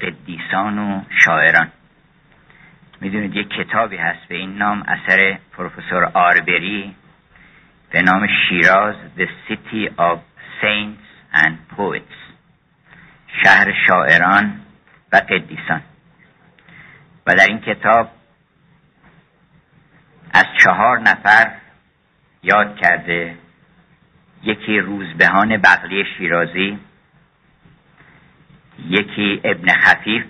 قدیسان و شاعران. می‌دونید یک کتابی هست به این نام اثر پروفسور آربری به نام شیراز The City of Saints and Poets. شهر شاعران و قدیسان. و در این کتاب از چهار نفر یاد کرده یکی روزبهان بغلی شیرازی یکی ابن خفیف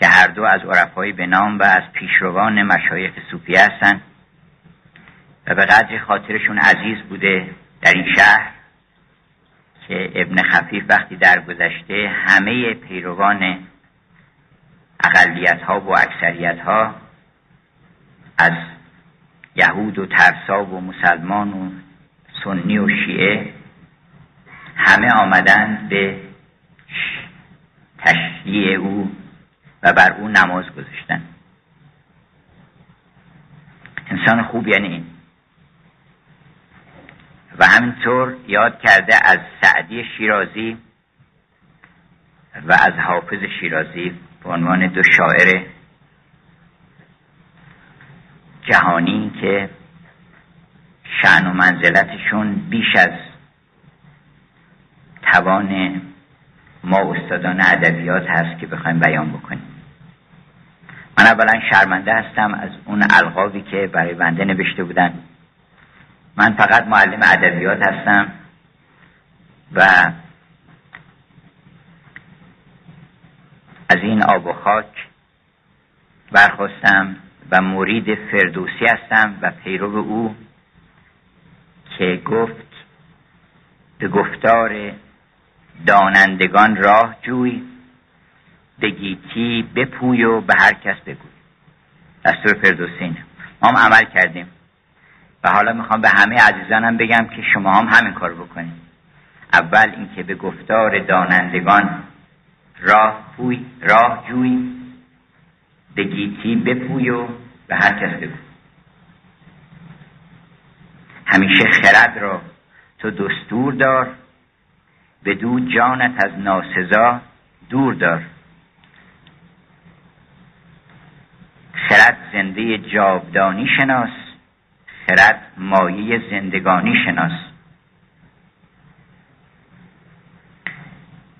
که هر دو از عرفای به نام و از پیشروان مشایخ صوفی هستند و به قدر خاطرشون عزیز بوده در این شهر که ابن خفیف وقتی درگذشته همه پیروان اقلیت ها و اکثریت ها از یهود و ترسا و مسلمان و سنی و شیعه همه آمدن به تشریع او و بر او نماز گذاشتن. انسان خوب یعنی این. و همینطور یاد کرده از سعدی شیرازی و از حافظ شیرازی به عنوان دو شاعر جهانی که شعن و منزلتشون بیش از توان ما استادان ادبیات هست که بخوایم بیان بکنیم. من اولا شرمنده هستم از اون القابی که برای بنده نوشته بودن. من فقط معلم ادبیات هستم و از این آب و خاک برخواستم و مرید فردوسی هستم و پیرو او که گفت به گفتار دانندگان راه جوی به گیتی بپوی و به هر کس بگوی. دستور فردوسین ما هم عمل کردیم. و حالا می‌خوام به همه عزیزانم بگم که شما هم همین کار بکنید. اول اینکه به گفتار دانندگان راه پوی راه جوی به گیتی بپوی و به هر کس بگو همیشه خرد را تو دستور دار به دو جانت از ناسزا دور دار. خرد زنده جاودانی شناس خرد مایه زندگانی شناس.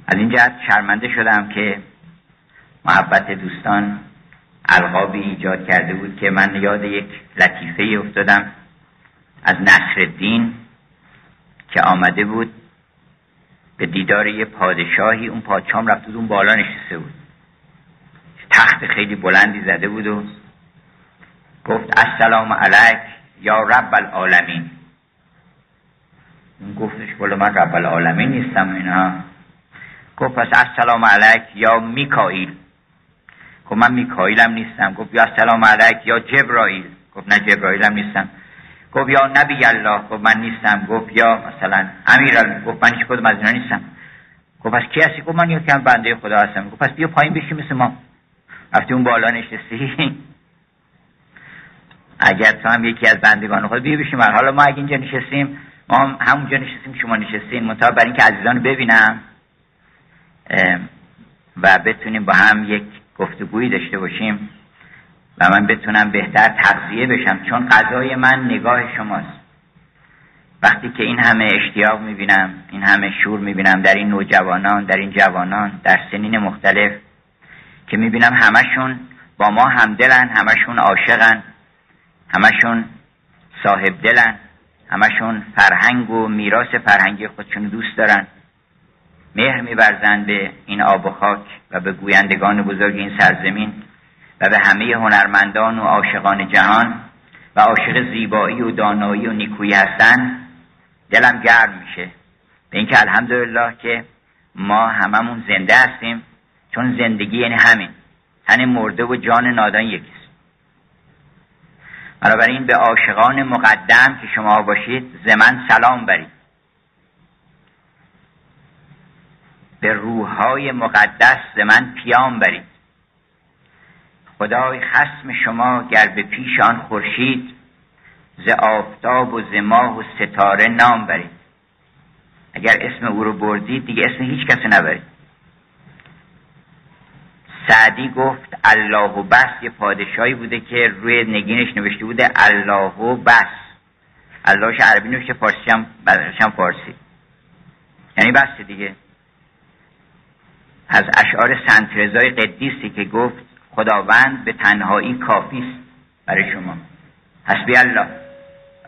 از این جهت شرمنده شدم که محبت دوستان القابی ایجاد کرده بود که من یاد یک لطیفه افتادم از نصر الدین که آمده بود به دیدار یه پادشاهی اون پادشام رفت بود اون بالا نشسته بود. تخت خیلی بلندی زده بود و گفت السلام علیک یا رب العالمین. اون گفتش بله من رب العالمین نیستم اینا. گفت پس السلام علیک یا میکائیل. گفت من میکائیلم نیستم. گفت یا السلام علیک یا جبرائیل. گفت نه جبرائیلم نیستم. گفت یا نبی الله گفت من نیستم. گفت یا مثلا امیر گفت من هیچ کدوم از اینا نیستم. گفت پس کی هستی؟ گفت من یکم بنده خدا هستم. گفت پس بیا پایین بشی مثل ما. رفتی اون بالا نشستی؟ اگر تو هم یکی از بندگان خود بیا بشیم حالا ما اگه اینجا نشستیم ما هم همونجا نشستیم شما نشستیم منتها برای اینکه عزیزان ببینم. و بتونیم با هم یک گفتگویی داشته باشیم. و من بتونم بهتر تغذیه بشم چون غذای من نگاه شماست. وقتی که این همه اشتیاق می‌بینم این همه شور می‌بینم در این نوجوانان در این جوانان در سنین مختلف که می‌بینم همشون با ما همدلن همشون عاشقن همشون صاحب دلن همشون فرهنگ و میراث فرهنگی خودشون دوست دارن. مهر میبرزن به این آب و خاک و به گویندگان بزرگ این سرزمین. و به همه هنرمندان و عاشقان جهان و عاشق زیبایی و دانایی و نیکویی هستن دلم گرم میشه. به اینکه الحمدلله که ما هممون زنده هستیم چون زندگی یعنی همین. تن مرده و جان نادان یکیست. بنابراین به عاشقان مقدم که شما باشید زمن سلام برید. به روحهای مقدس زمن پیام برید. خدای خسم شما گر به پیش آن خورشید ز آفتاب و ز ماه و ستاره نام برید. اگر اسم او رو بردید دیگه اسم هیچ کسی نبرید. سعدی گفت الله و بس یه پادشاهی بوده که روی نگینش نوشته بوده الله و بس. اللهش عربی نوشته فارسی هم هم فارسی. یعنی بس دیگه. از اشعار سنترزای قدیسی که گفت خداوند به تنهایی کافی است برای شما. حسبی الله.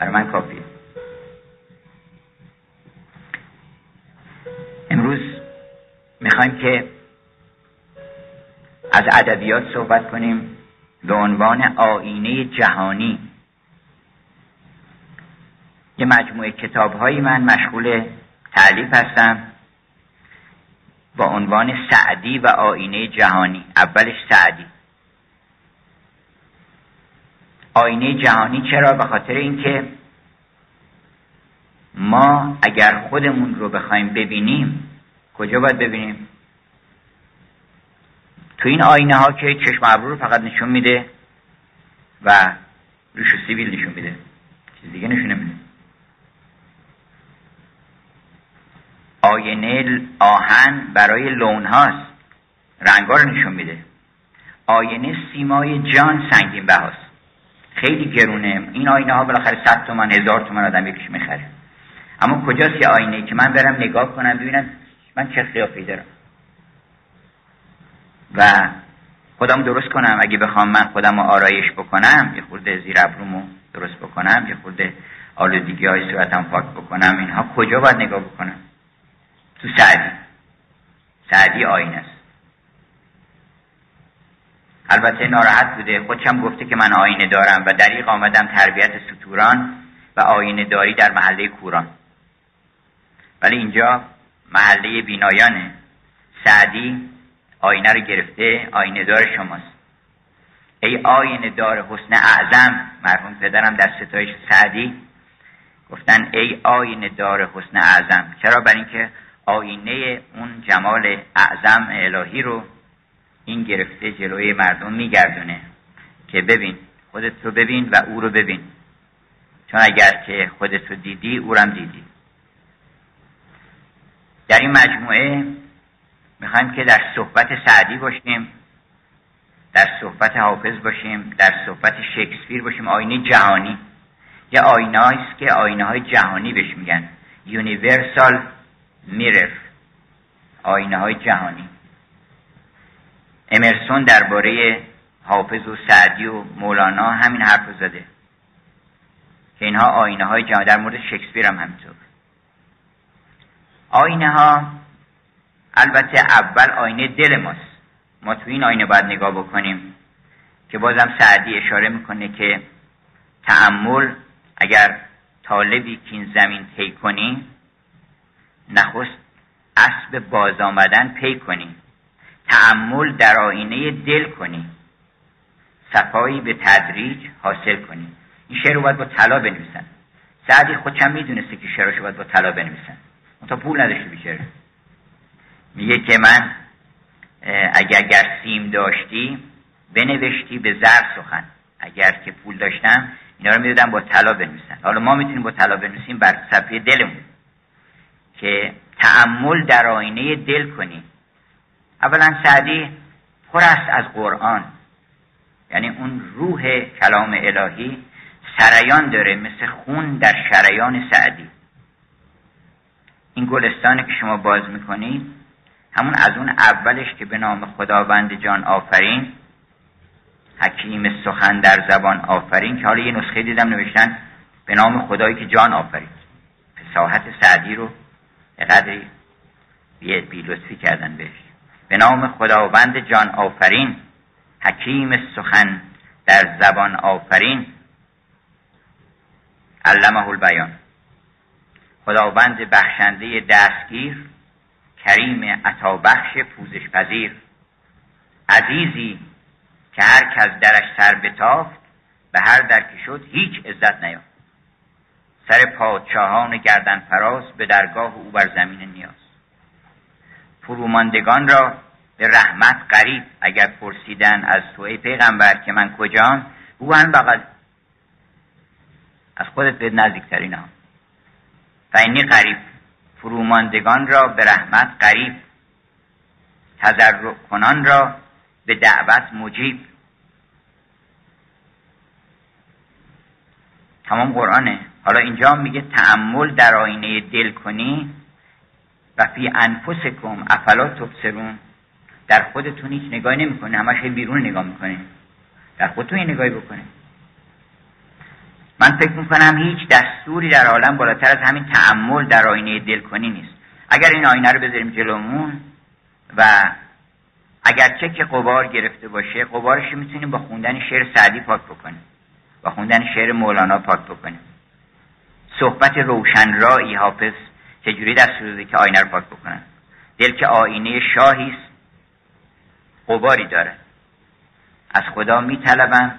برای من کافیه. امروز می‌خوایم که از ادبیات صحبت کنیم به عنوان آینه جهانی. یه مجموعه کتاب هایی من مشغول تعلیف هستم با عنوان سعدی و آینه جهانی. اولش سعدی. آینه جهانی. چرا؟ به خاطر اینکه ما اگر خودمون رو بخوایم ببینیم کجا باید ببینیم؟ تو این آینه ها که چشم ابرو رو فقط نشون میده و ریش و سیبیل نشون میده. چیز دیگه نشون نمیده. آینه آهن برای لون هاست. رنگا رو نشون میده. آینه سیمای جان سنگین بهاست. خیلی گرونه. این آینه ها بالاخره صد تومن هزار تومن آدم یکیش می‌خره. اما کجاست یه آینه که من برم نگاه کنم ببینم من چه قیافی دارم؟ و خودم درست کنم. اگه بخوام من خودم رو آرایش بکنم یه خورده زیر ابرومو درست بکنم یه خورده آلودگی های صورتم پاک بکنم اینها کجا باید نگاه بکنم؟ تو سعدی. سعدی آینه است. البته ناراحت بوده. خودشم گفته که من آینه دارم و دریق آمدم تربیت سطوران و آینه داری در محله کوران. ولی اینجا محله بینایانه. سعدی آینه رو گرفته آینه دار شماست. ای آینه دار حسن اعظم مرحوم پدرم در ستایش سعدی گفتن ای آینه دار حسن اعظم چرا؟ بر اینکه آینه اون جمال اعظم الهی رو این گرفته جلوی مردم میگردونه که ببین خودت رو ببین و او رو ببین. چون اگر که خودت رو دیدی او رو دیدی. در این مجموعه می‌خوایم که در صحبت سعدی باشیم در صحبت حافظ باشیم در صحبت شکسپیر باشیم. آینه جهانی. یه آینه است که آینه های جهانی بهش میگن. یونیورسال میرر آینه های جهانی. امرسون درباره حافظ و سعدی و مولانا همین حرف زده. که اینها آینه های جهانی در مورد شکسپیر هم همینطور. آینه ها البته اول آینه دل ماست. ما تو این آینه باید نگاه بکنیم که بازم سعدی اشاره می‌کنه که تعمل اگر طالبی که این زمین طی کنی نخست اسب باز آمدن پی کنی. تعمل در آینه دل کنی. صفایی به تدریج حاصل کنی. این شعر رو باید با طلا بنویسن. سعدی خودشم می‌دونسته که شعرش باید با طلا بنویسن؟ تا پول نداشته بیچاره میگه که من اگر سیم داشتی بنوشتی به زر سخن. اگر که پول داشتم اینا رو می‌دادم با طلا بنویسن. حالا ما می‌تونیم با طلا بنویسیم بر صفحه دلمون. که تعمل در آینه دل کنی. اولا سعدی پر است از قرآن. یعنی اون روح کلام الهی سریان داره مثل خون در شریان سعدی. این گلستانی که شما باز می‌کنید همون از اون اولش که به نام خداوند جان آفرین حکیم سخن در زبان آفرین که حالا یه نسخه دیدم نوشتن به نام خدایی که جان آفرین. فساحت سعدی رو قدری بی لطفی کردن بهش. به نام خداوند جان آفرین. حکیم سخن در زبان آفرین. علمه البیان. خداوند بخشنده دستگیر کریم عطابخش پوزش پذیر عزیزی که هر کس درش سر بتافت به هر در که شد هیچ عزت نیافت. سر پادشاهان گردن فراز به درگاه او بر زمین نیاز. فروماندگان را به رحمت قریب اگر پرسیدن از تو ای پیغمبر که من کجام او هم بغل از خودت به نزدیکترین هم فینی قریب فروماندگان را به رحمت قریب تذرع کنان را به دعوت مجیب. تمام قرآنه. حالا اینجا میگه تعمل در آینه دل کنی. و فی انفسکم افلا تبصرون. در خودتون هیچ نگاهی نمی‌کنه همش بیرون نگاه می‌کنه در خودتون یه نگاهی بکنه من فکر می‌کنم هیچ دستوری در عالم بالاتر از همین تعمل در آینه دل کنی نیست. اگر این آینه رو بذاریم جلومون و اگرچه که قبار گرفته باشه قبارش می‌تونیم با خوندن شعر سعدی پاک بکنیم. با خوندن شعر مولانا پاک بکنیم. صحبت روشن رایی حافظ چجوری دستور داده که آینه رو پاک بکنن؟ دل که آینه شاهی است قباری داره. از خدا میطلبم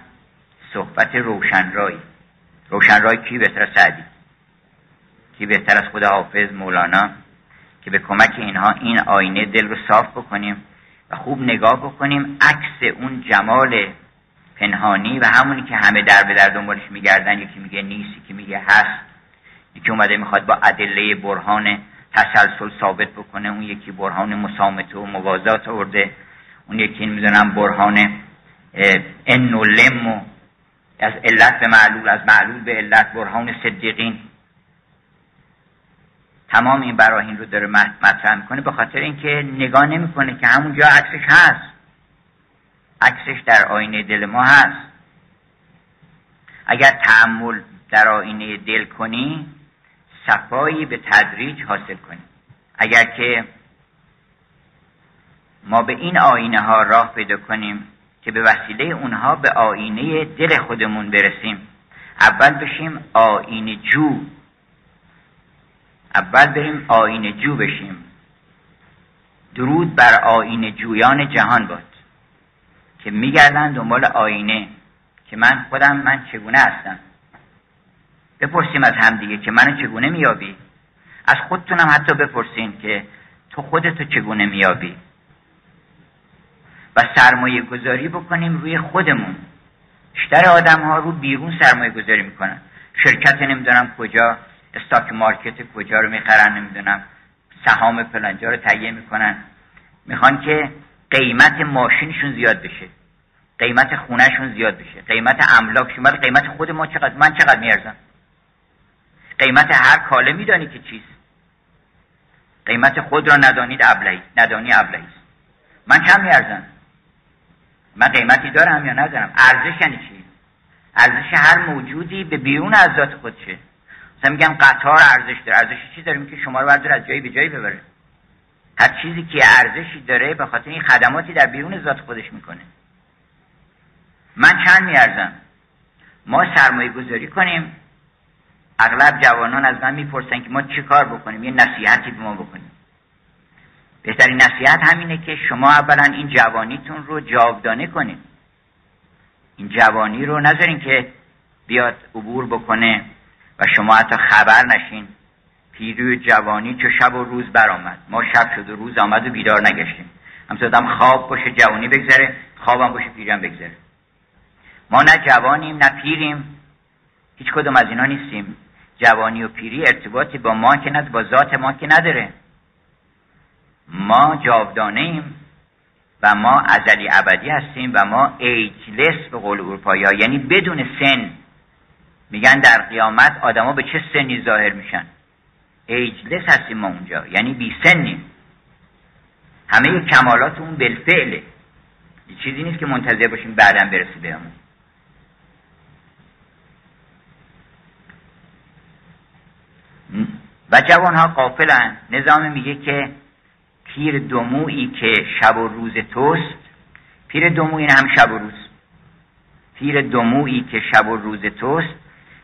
صحبت روشن رایی روشن رای کی بهتر سعدی؟ کی بهتر از خدا حافظ مولانا؟ که به کمک اینها این آینه دل رو صاف بکنیم و خوب نگاه بکنیم. عکس اون جمال پنهانی و همونی که همه در به در دنبالش میگردن یکی میگه نیست یکی میگه هست. یکی اومده می‌خواد با ادله برهان تسلسل ثابت بکنه اون یکی برهان مسامت و موازات آورده اون یکی می‌دونم برهان ان و لم و از علت به معلول از معلول به علت برهان صدیقین. تمام این براهین رو داره مطرح می‌کنه به خاطر اینکه نگاه نمی‌کنه که همونجا عکسش هست. عکسش در آینه دل ما هست. اگر تعمل در آینه دل کنی صفایی به تدریج حاصل کنی اگر که ما به این آینه ها راه پیدا کنیم که به وسیله اونها به آینه دل خودمون برسیم اول بشیم آینه جو. اول بریم آینه جو بشیم. درود بر آینه جویان جهان باد که میگردن دنبال آینه که من خودم من چگونه هستم؟ بپرسیم از همدیگه که منو چگونه میابی از خودتونم حتی بپرسین که تو خودتو چگونه میابی و سرمایه گذاری بکنیم روی خودمون. بیشتر آدم ها رو بیرون سرمایه گذاری می‌کنن. شرکت نمی‌دونم کجا استاک مارکت کجا رو می‌خرن نمی‌دونم سهام فلانجا رو تهیه می‌کنن. می‌خوان که قیمت ماشینشون زیاد بشه. قیمت خونهشون زیاد بشه. قیمت املاکشون. قیمت خود ما چقدر؟ من چقدر میارزم؟ قیمت هر کاله میدانی که چیست. قیمت خود را ندانید ابلهی ندانی ابلهی من چند میارزم من قیمتی دارم یا ندارم؟ ارزش یعنی چی؟ ارزش هر موجودی به بیرون از ذات خودشه مثلا میگم قطار ارزش داره. ارزش چی داریم که شما رو برداره از جایی به جایی ببره. هر چیزی که ارزشی داره به خاطر این خدماتی در بیرون ذات خودش می‌کنه. من چند میارزم ما سرمایه گذاری کنیم. اغلب جوانان از من می‌پرسن که ما چه کار بکنیم؟ یه نصیحتی به ما بکنیم. بهترین نصیحت همینه که شما اولا این جوانیتون رو جاودانه کنید این جوانی رو نذارین که بیاد عبور بکنه و شما حتی خبر نشین. پیری جوانی چه شب و روز برآمد. ما شب شد و روز آمد و بیدار نگشتیم. همسه خواب باشه جوانی بگذره خوابم باشه پیرم بگذره. ما نه جوانیم نه پیریم. هیچ کدوم از اینا نیستیم. جوانی و پیری ارتباطی با ما که ند با ذات ما که نداره. ما جاودانه ایم و ما ازلی ابدی هستیم و ما ایجلس به قول اروپایی یعنی بدون سن. میگن در قیامت آدما به چه سنی ظاهر میشن؟ ایجلس هستیم ما اونجا یعنی بی سنیم. همه کمالات اون بالفعله. چیزی نیست که منتظر باشیم بعدا برسه بهمون. و جوان ها قافلن. نظام میگه که پیر دمویی که شب و روز توست پیر دمو این هم شب و روز. پیر دمویی که شب و روز توست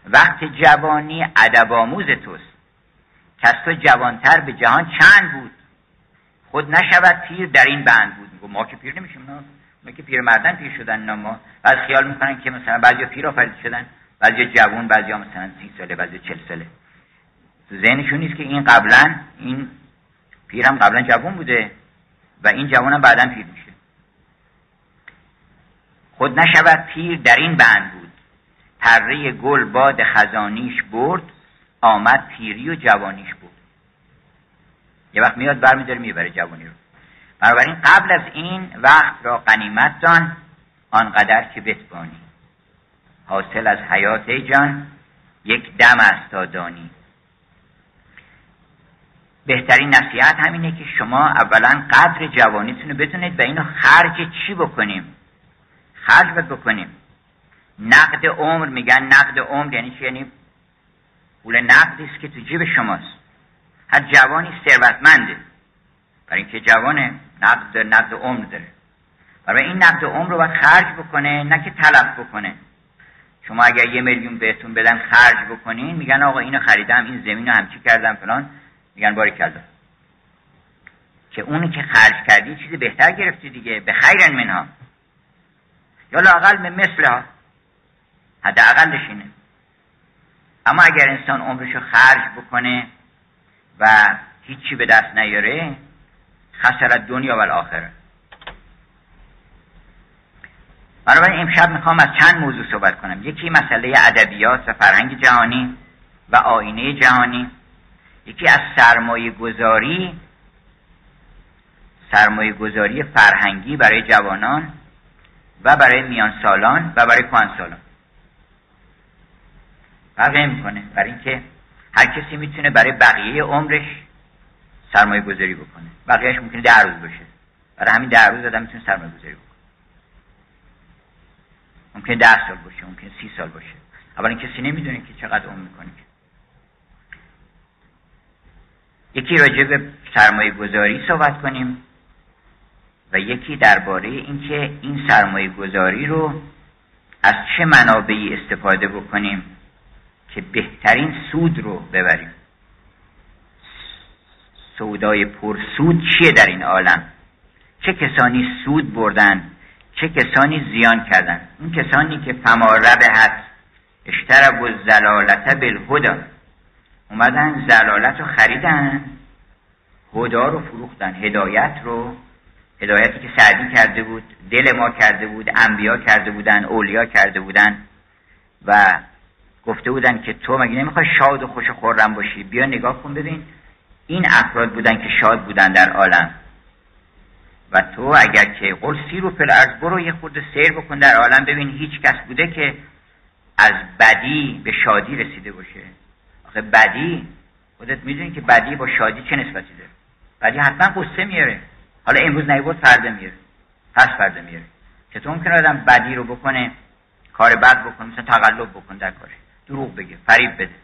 وقت جوانی ادب آموز توست. کس تو جوانتر به جهان چند بود؟ خود نشود پیر در این بند بود. میگو ما که پیر نمیشیم نه ما که پیر مردن پیر شدن نه ما. بعد خیال می‌کنن که مثلا بعضی پیر آفرید شدن بعضی جوان بعضی مثلا سی ساله بعضی چل ساله. تو ذهنشون نیست که این قبلا این پیرم قبلا جوان بوده و این جوانم بعدا پیر میشه. خود نشود پیر در این بند بود. پره گل باد خزانیش برد آمد پیری و جوانیش بود یه وقت میاد برمیداره می‌بره جوانی رو. بنابراین قبل از این وقت را قنیمت دان آنقدر که بتوانی. حاصل از حیات جان یک دم است تا دانی. بهترین نصیحت همینه که شما اولا قدر جوانیتون رو بدونید و اینو خرج چی بکنیم؟ خرج بکنیم. نقد عمر میگن نقد عمر یعنی چی؟ یعنی پول نقدی است که تو جیب شماست. هر جوانی ثروتمنده. برای اینکه جوانه نقد نقد عمر داره. برای این نقد عمر رو باید خرج بکنه نه که تلف بکنه. شما اگر یه میلیون بهتون بدن خرج بکنین میگن آقا اینو خریدم این زمین رو همچی کردم فلان. میگن باری کردم که اونی که خرج کردی چیزی بهتر گرفتی دیگه به خیر منها. یا لاقل مثل ها حداقلش اینه اما اگر انسان عمرش رو خرج بکنه و هیچی به دست نیاره خسرت دنیا و الاخره. بنابراین امشب می‌خوام از چند موضوع صحبت کنم. یکی مسئله ادبیات و فرهنگ جهانی و آینه جهانی. یکی از سرمایه گذاری سرمایه گذاری فرهنگی برای جوانان و برای میان سالان و برای کهن سالان فرق می‌کنه برای اینکه هر کسی می‌تونه برای بقیه عمرش سرمایه گذاری بکنه. بقیهش ممکنه ده روز باشه. برای همین ده روز آدم می‌تونه سرمایه گذاری بکنه. ممکنه ده سال باشه ممکنه سی سال باشه. اولا کسی نمی‌دونه که چقدر عمر می‌کنه. یکی راجع به سرمایه گذاری صحبت کنیم و یکی درباره اینکه این سرمایه گذاری رو از چه منابعی استفاده بکنیم که بهترین سود رو ببریم. سودای پرسود چیه در این عالم؟ چه کسانی سود بردن؟ چه کسانی زیان کردن؟ اون کسانی که فما ربحت اشترب و زلالت بالهدا اومدن زلالت رو خریدن. هدا رو فروختن. هدایت رو. هدایتی که سعدی کرده بود دل ما کرده بود انبیا کرده بودن اولیا کرده بودن. و گفته بودن که تو مگه نمی‌خوای شاد و خوش خورم باشی؟ بیا نگاه کن ببین. این افراد بودن که شاد بودن در عالم. و تو اگر که قل سیر و پل ارز برو یه خورده سیر بکن در عالم. ببین هیچ کس بوده که از بدی به شادی رسیده باشه. آخه بدی خودت می‌دونی که بدی با شادی چه نسبتی داره؟ بدی حتما قصه میاره. حالا امروز نیورد فردا میاره. پس فردا میاره. چطور ممکنه آدم بدی رو بکنه کار بد بکنه مثلا تقلب بکنه در کارش دروغ بگه فریب بده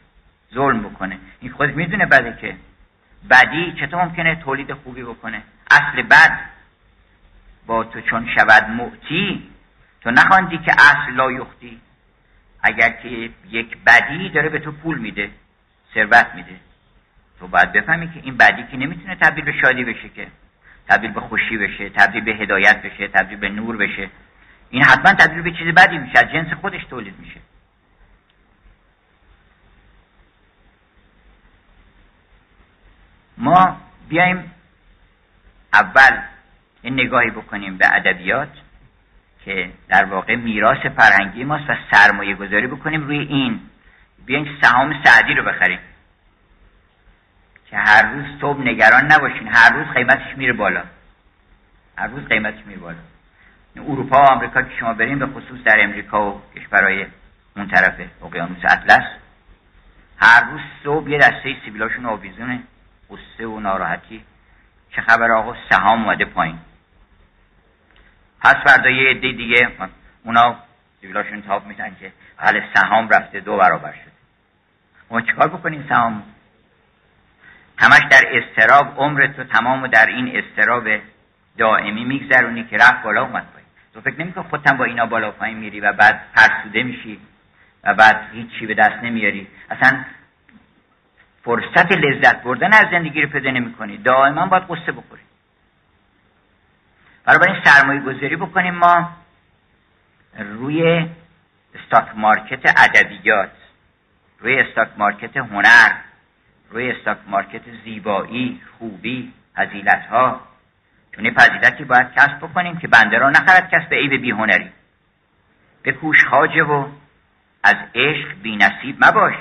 ظلم بکنه. این خودت می‌دونه بده که بدی چطور ممکنه تولید خوبی بکنه. اصل بد با تو چون شود معتی تو نخواندی که اصل لا یختی اگر که یک بدی داره به تو پول میده. ثروت میده. تو باید بفهمی که این بدی که نمی‌تونه تبدیل به شادی بشه که. تبدیل به خوشی بشه تبدیل به هدایت بشه تبدیل به نور بشه. این حتما تبدیل به چیز بدی میشه از جنس خودش تولید میشه. ما بیایم اول این نگاهی بکنیم به ادبیات که در واقع میراث فرهنگی ماست و سرمایه گذاری بکنیم روی این بیایم سهام سعدی رو بخریم. که هر روز صبح نگران نباشین. هر روز قیمتش میره بالا. هر روز قیمتش میره بالا. اروپا و آمریکا که شما بریم به خصوص در امریکا و کشورهای اون طرف اقیانوس اطلس هر روز صبح یه دسته سیبیلاشون آویزونه قصه و ناراحتی. چه خبر آقا؟ سهام اومده پایین. پس فردا یه عده دیگه اونا سیبیلاشون تاب میدن که حال سهام رفته دو برابر شده ما چیکار بکنیم سهام؟ همش در استراب عمر تو تمام و در این استراب دائمی میگذرونی که رفت بالا اومد پایین. تو فکر نمیکن خودت با اینا بالا پایین میری و بعد فرسوده میشی و بعد هیچی به دست نمیاری؟ اصلا فرصت لذت بردن از زندگی رو پیدا نمی‌کنی. دائما باید قصه بخوری. این سرمایه گذاری بکنیم ما روی استاک مارکت ادبیات. روی stock market هنر روی stock market زیبایی خوبی فضیلت ها چون فضیلتی باید کسب بکنیم که بنده را نخرد کس به عیب بی هنری بکوش خواجه و از عشق بی نصیب مباش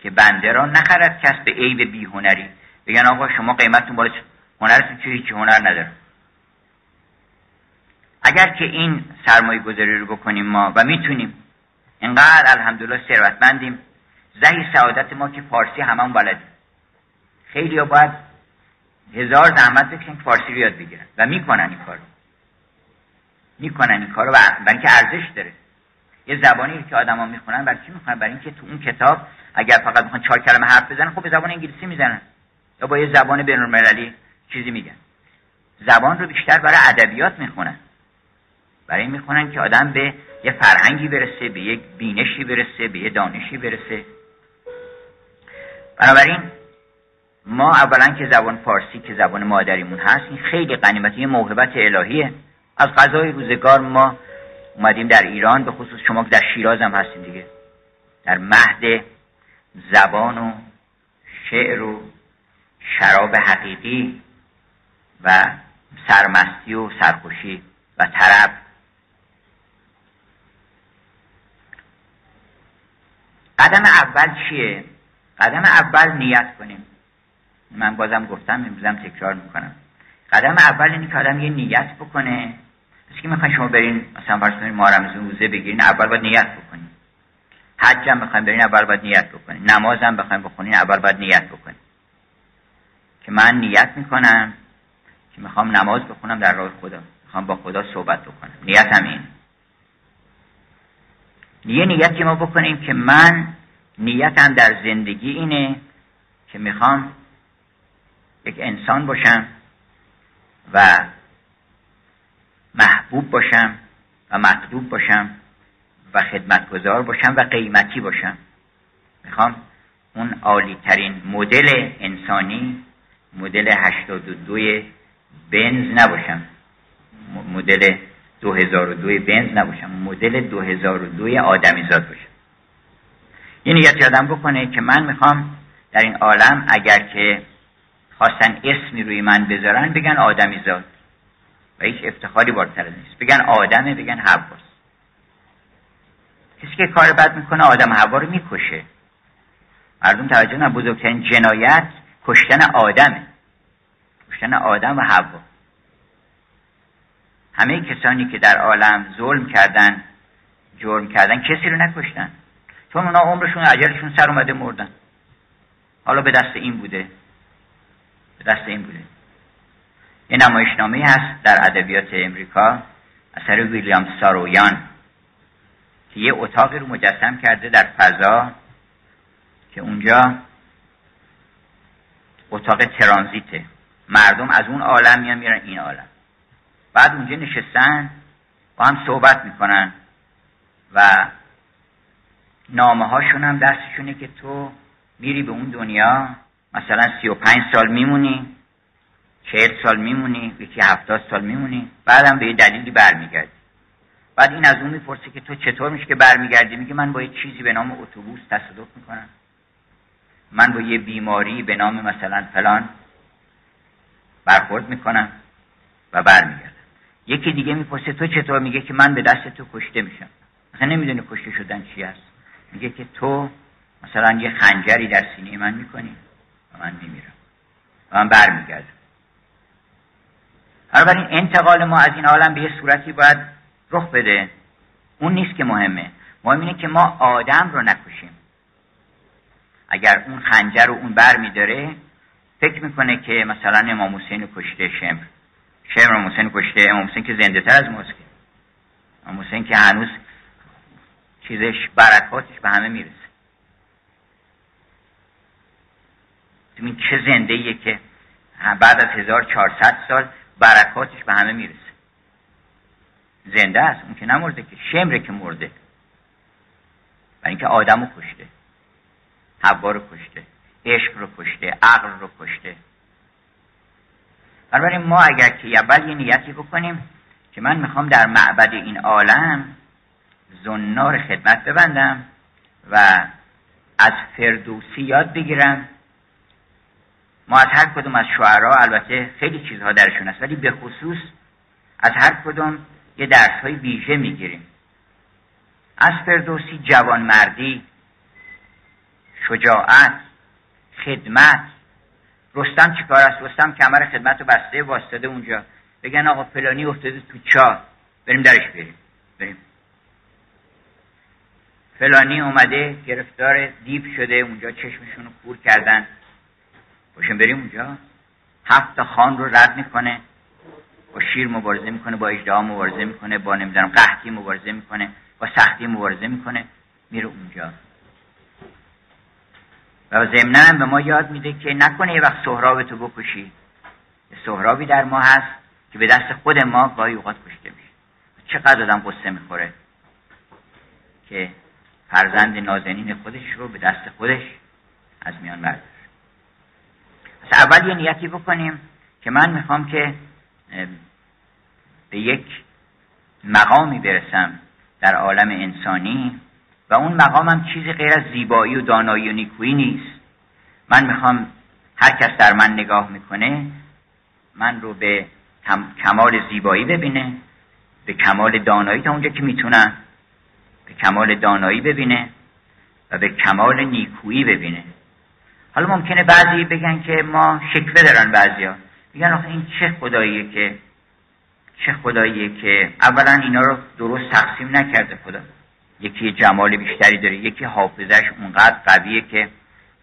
که بنده را نخرد کس به عیب بی هنری بگن آقا شما قیمتتون بالا هنرتون که هیچ هنر نداره. اگر که این سرمایه گذاری رو بکنیم ما و می‌تونیم اینقدر الحمدلله ثروتمندیم. زهی سعادت ما که فارسی همون بلدیم. خیلی ها باید هزار زحمت بکشن که فارسی رو یاد بگیرن. و می‌کنن این کارو. می‌کنن این کارو و اینکه ارزش داره. یه زبانی که آدما می‌خونن برای چی می‌خونن؟ برای اینکه تو اون کتاب اگر فقط می‌خوان چهار کلمه حرف بزنن خب به زبان انگلیسی می‌زنن. یا با یه زبان بینالمللی چیزی میگن. زبان رو بیشتر برای ادبیات می‌خونن. برای می‌خونن که آدم به یه فرهنگی برسه به یک بینشی برسه به یه دانشی برسه. بنابراین ما اولا که زبان فارسی که زبان مادریمون هست این خیلی قنیمتی یه موهبت الهیه. از غذای روزگار ما اومدیم در ایران به خصوص شما که در شیراز هم هستیم دیگه. در مهد زبان و شعر و شراب حقیقی و سرمستی و سرخوشی و طرب. قدم اول چیه؟ قدم اول نیت کنیم. من بازم گفتم امروزم تکرار می‌کنم. قدم اول اینه که آدم یه نیت بکنه. پس که می‌خواین شما برین مثلا فرض کنید رمزون روزه بگیرین اول باید نیت بکنین حج هم بخواین برین اول باید نیت بکنین نماز هم بخواین بخونین اول باید نیت بکنین که من نیت می‌کنم که می‌خوام نماز بخونم در راه خدا. می‌خوام با خدا صحبت بکنم. نیتم این. یه نیت که ما بکنیم که من نیتم در زندگی اینه که می‌خوام یک انسان باشم و محبوب باشم و مطلوب باشم و خدمتگذار باشم و قیمتی باشم. می‌خوام اون عالی ترین مدل انسانی مدل 82 بنز نباشم. مدل 2002 بنز نباشم مدل 2002 آدمیزاد باشم این نیت یادم بکنه که من می‌خوام در این عالم اگر که خواستن اسمی روی من بذارن بگن آدمیزاد. و هیچ افتخاری بالاتر نیست. بگن آدمه بگن حواس. کسی که کار بد می‌کنه آدم هوا رو می‌کشه. مردم توجه نه بزرگترین جنایت کشتن آدمه. کشتن آدم و حوا. همه کسانی که در عالم ظلم کردن جرم کردن کسی رو نکشتن. چون اونا عمرشون عجلشون سر اومده مردن. حالا به دست این بوده. به دست این بوده. یه نمایشنامه هست در ادبیات امریکا اثر ویلیام سارویان که یه اتاقی رو مجسم کرده در فضا که اونجا اتاق ترانزیته. مردم از اون عالم میان میرن این عالم. بعد اونجا نشستن با هم صحبت می‌کنن و نامه هاشون هم دستشونه که تو میری به اون دنیا مثلا سی و پنج سال میمونی چهل سال میمونی یکی هفتاد سال میمونی بعدم به یه دلیلی برمیگردی. بعد این از اون می‌پرسه که تو چطور میشه که برمیگردی؟ میگه من با یه چیزی به نام اتوبوس تصادف می‌کنم. من با یه بیماری به نام مثلا فلان برخورد می‌کنم و برمیگردم. یکی دیگه می‌پرسه تو چطور؟ میگه که من به دست تو کشته میشم. مثلا نمی‌دونه کشته شدن چی است. میگه که تو مثلا یه خنجری در سینه من می‌کنی و من میمیرم. و من برمیگردم. بنابراین انتقال ما از این عالم به یه صورتی باید رخ بده. اون نیست که مهمه. مهم اینه که ما آدم رو نکشیم. اگر اون خنجر رو اون بر میداره فکر می‌کنه که مثلا امام حسین کشته شمر. شمر امام حسین کشته. امام حسین که زنده تر از ماست امام حسین که هنوز چیزش برکاتش به همه می‌رسه. این چه زنده ایه که بعد از 1400 سال برکاتش به همه می‌رسه. زنده است اون که نمرده که شمره که مرده. برای اینکه آدم رو کشته حوا رو کشته عشق رو کشته عقل رو کشته. بنابراین ما اگر که اول یه نیتی بکنیم که من می‌خوام در معبد این عالم زنار خدمت ببندم و از فردوسی یاد بگیرم. ما از هر کدوم از شعرها البته خیلی چیزها درشون است ولی به خصوص از هر کدوم یه درس های ویژه می‌گیریم. از فردوسی جوانمردی شجاعت خدمت رستم چیکار است؟ رستم کمر خدمت و بسته واسطه اونجا. بگن آقا فلانی افتاده تو چاه بریم درش بریم. بریم. فلانی اومده گرفتار دیو شده اونجا چشمشون رو کور کردن. باشیم بریم اونجا. هفت خان رو رد می‌کنه. با شیر مبارزه می‌کنه با اجدها مبارزه می‌کنه با نمی‌دونم قحطی مبارزه می‌کنه با سختی مبارزه می‌کنه میره اونجا. و ضمنا هم به ما یاد میده که نکنه یه وقت سهراب تو بکشی. سهرابی در ما هست که به دست خود ما گاهی اوقات کشته میشه. چقدر آدم قصه می‌خوره که فرزند نازنین خودش رو به دست خودش از میان برداشت از اول یه نیتی بکنیم که من می‌خوام که به یک مقامی برسم در عالم انسانی. اون مقامم چیزی غیر از زیبایی و دانایی و نیکویی نیست. من می‌خوام هر کس در من نگاه می‌کنه من رو به کمال زیبایی ببینه به کمال دانایی تا اونجا که می‌تونم به کمال دانایی ببینه و به کمال نیکویی ببینه. حالا ممکنه بعضی بگن که ما شکوه دارن بعضیا. میگن آخه این چه خداییه که چه خداییه که اولا اینا رو درست تقسیم نکرده خدا. یکی جمال بیشتری داره یکی حافظش اونقدر قویه که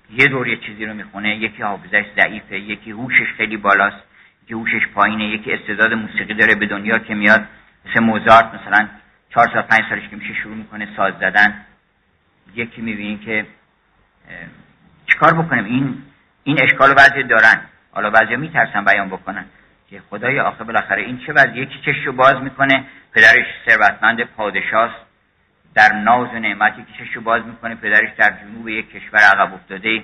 یه دور یه چیزی رو می‌خونه یکی حافظش ضعیفه یکی هوشش خیلی بالاست یکی هوشش پایینه یکی استعداد موسیقی داره به دنیا که میاد. مثل موزارت مثلا چهار سال پنج سالش که میشه شروع می‌کنه ساز زدن. یکی می‌بینی که چیکار بکنیم؟ این این اشکال بعضی دارن. حالا بعضی میترسن بیان بکنن. که خدای آخه بالاخره این چه وضع یکی چش رو باز می‌کنه؟ پدرش ثروتمند پادشاست. در ناز و نعمتی که چش رو باز می‌کنه پدرش در جنوب یک کشور عقب افتاده.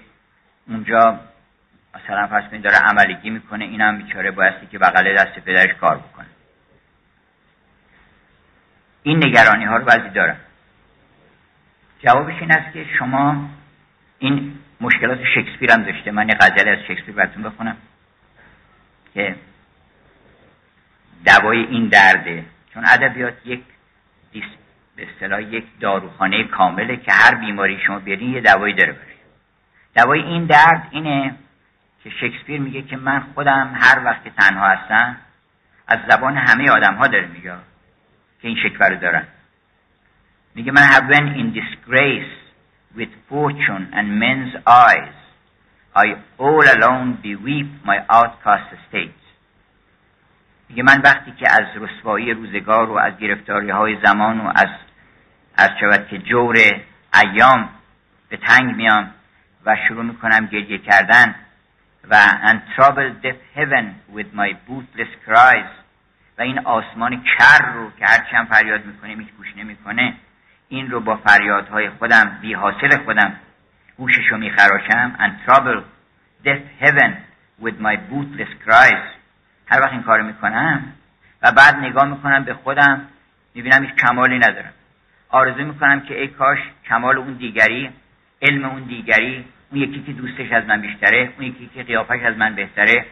اونجا مثلا فرض کنید داره عملیگی می‌کنه اینم بیچاره بایستی که بغل دست پدرش کار بکنه. این نگرانی ها رو بعضی دارن. جوابش این است که شما این مشکلات شکسپیر هم داشته. من یه غزل از شکسپیر براتون بخونم که دوای این درده چون ادبیات یک به اصطلاح یک داروخانه کامله که هر بیماری شما بیارین یه دوایی داره بره دوای این درد اینه که شکسپیر میگه که من خودم هر وقت که تنها هستم از زبان همه آدم ها داره میگه که این شکوه رو دارن. میگه من have been in disgrace with fortune and men's eyes. I all alone beweep my outcast state. میگه من وقتی که از رسوایی روزگار و از گرفتاری های زمان و از از شود که جور ایام به تنگ میام و شروع می‌کنم گریه کردن و and trouble deaf heaven with my bootless cries و این آسمان کر رو که هرچی فریاد می‌کنه هیچ گوش نمی‌کنه این رو با فریادهای خودم بی حاصل خودم گوشش رو میخراشم and trouble deaf heaven with my bootless cries. هر وقت این کار می‌کنم و بعد نگاه می‌کنم به خودم می‌بینم هیچ کمالی ندارم. آرزو می‌کنم که ای کاش کمال اون دیگری علم اون دیگری اون یکی که دوستش از من بیشتره اون یکی که قیافش از من بهتره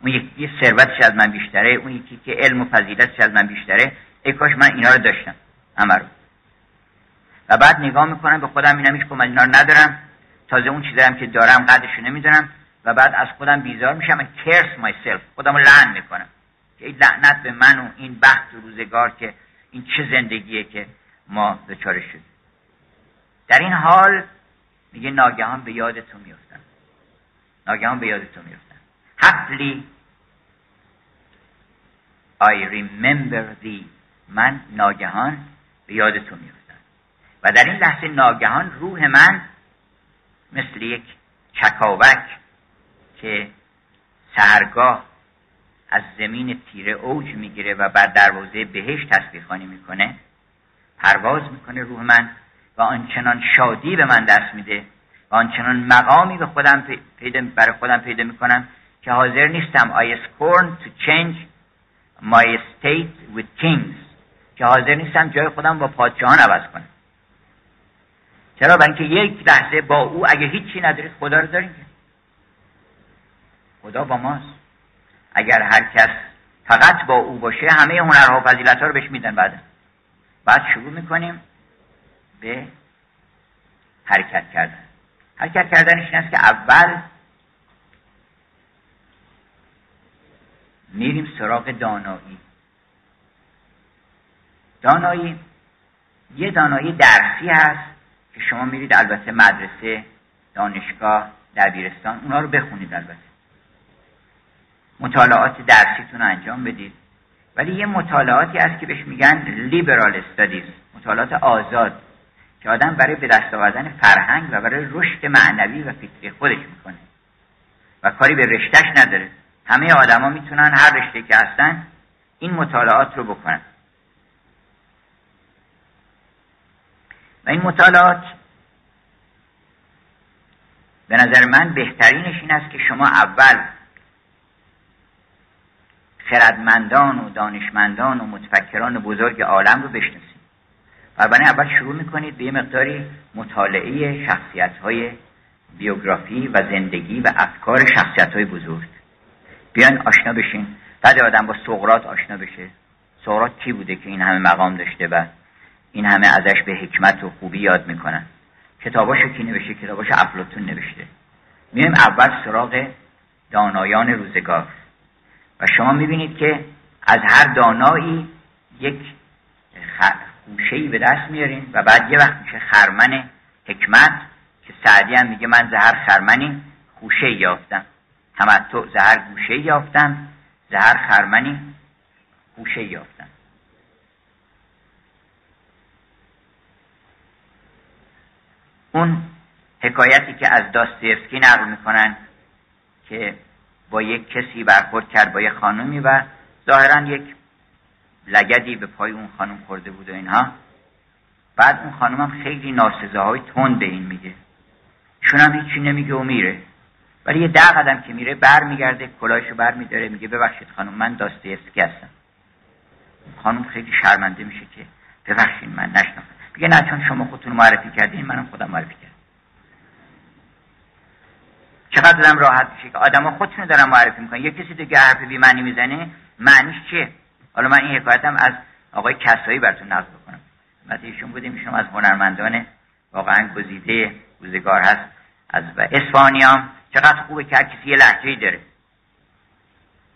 اون یکی ثروتش از من بیشتره اون یکی که علم و فضیلتش از من بیشتره ای کاش من اینا رو داشتم همه و بعد نگاه می‌کنم به خودم اینم هیچ من اینا ندارم تازه اون چیزی هم که دارم قدرش نمی‌دونم و بعد از خودم بیزار میشم و کرس مایسلف خودم رو لعن می‌کنم. که این لعنت به من و این و روزگار که این چه زندگیه که ما دچار شد. در این حال میگه ناگهان به یادتون میفتن ناگهان به یادتون میفتن happily I remember thee. من ناگهان به یادتون میفتم و در این لحظه ناگهان روح من مثل یک چکاوک که سهرگاه از زمین تیره اوج می‌گیره و بر دروازه بهش تسبیح خانی می‌کنه پرواز می‌کنه روح من و آنچنان شادی به من دست میده و آنچنان مقامی به خودم پیدا برای خودم پیدا می‌کنم که حاضر نیستم I scorn to change my state with kings. که حاضر نیستم جای خودم با پادشاهان عوض کنم. چرا؟ برای اینکه یک لحظه با او اگه هیچی ندارید خدا رو داریم خدا با ماست. اگر هر کس فقط با او باشه همه هنرها و فضیلت ها رو بهش میدن بعد بعد شروع می‌کنیم به حرکت کردن. حرکت کردنش این است که اول میریم سراغ دانایی. دانایی یه دانایی درسی هست که شما میرید البته مدرسه دانشگاه دبیرستان اونا رو بخونید البته. مطالعات درسیتون رو انجام بدید. ولی یه مطالعاتی هست که بهش میگن لیبرال استادیز مطالعات آزاد که آدم برای به دست آوردن فرهنگ و برای رشد معنوی و فکری خودش می‌کنه. و کاری به رشتهش نداره. همه آدما می‌تونن هر رشته که هستن این مطالعات رو بکنن. و این مطالعات به نظر من بهترینش این است که شما اول خردمندان و دانشمندان و متفکران بزرگ عالم رو بشناسید. بنابراین اول شروع می‌کنید به یه مقداری مطالعه شخصیت های بیوگرافی و زندگی و افکار شخصیت های بزرگ. بیان آشنا بشین. بعد آدم با سقرات آشنا بشه. سقرات کی بوده که این همه مقام داشته و این همه ازش به حکمت و خوبی یاد می‌کنن؟ کتاباشو کی نوشته؟ کتاباش افلاتون نوشته. میایم اول سراغ دانایان روزگار. و شما می‌بینید که از هر دانایی یک خوشه به دست میارین و بعد یه وقت میشه خرمن حکمت که سعدی هم میگه من زهر خرمنی خوشه یافتم. تمتع زهر گوشه یافتم. زهر خرمنی خوشه یافتم. اون حکایتی که از داستیفسکی نقل می‌کنن که با یک کسی برخورد کرد با یک خانومی و ظاهرا یک لگدی به پای اون خانم خورده بود و اینها. بعد اون خانم هم خیلی های تند به این میگه. ایشون هم هیچی نمیگه و میره. ولی یه ده قدم که میره بر میگرده کلاهشو بر میداره میگه ببخشید خانم من داستیفسکی هستم. خانم خیلی شرمنده میشه که ببخشید من نشناختم. میگه نه چون شما خودتون معرفی کردین منم خودم معرفی کردم. چقدر دارم راحت میشه که آدما خودشون دارن معرفی می‌کنن. یه کسی دیگه حرف بی معنی می‌زنه معنیش چیه؟ حالا من این حکایتم از آقای کسایی براتون نقل بکنم. مثلا ایشون بودیم ایشون از هنرمندان واقعا گزیده روزگار هست. از اسپانیا. چقدر خوبه که هر کسی یه لحجه داره.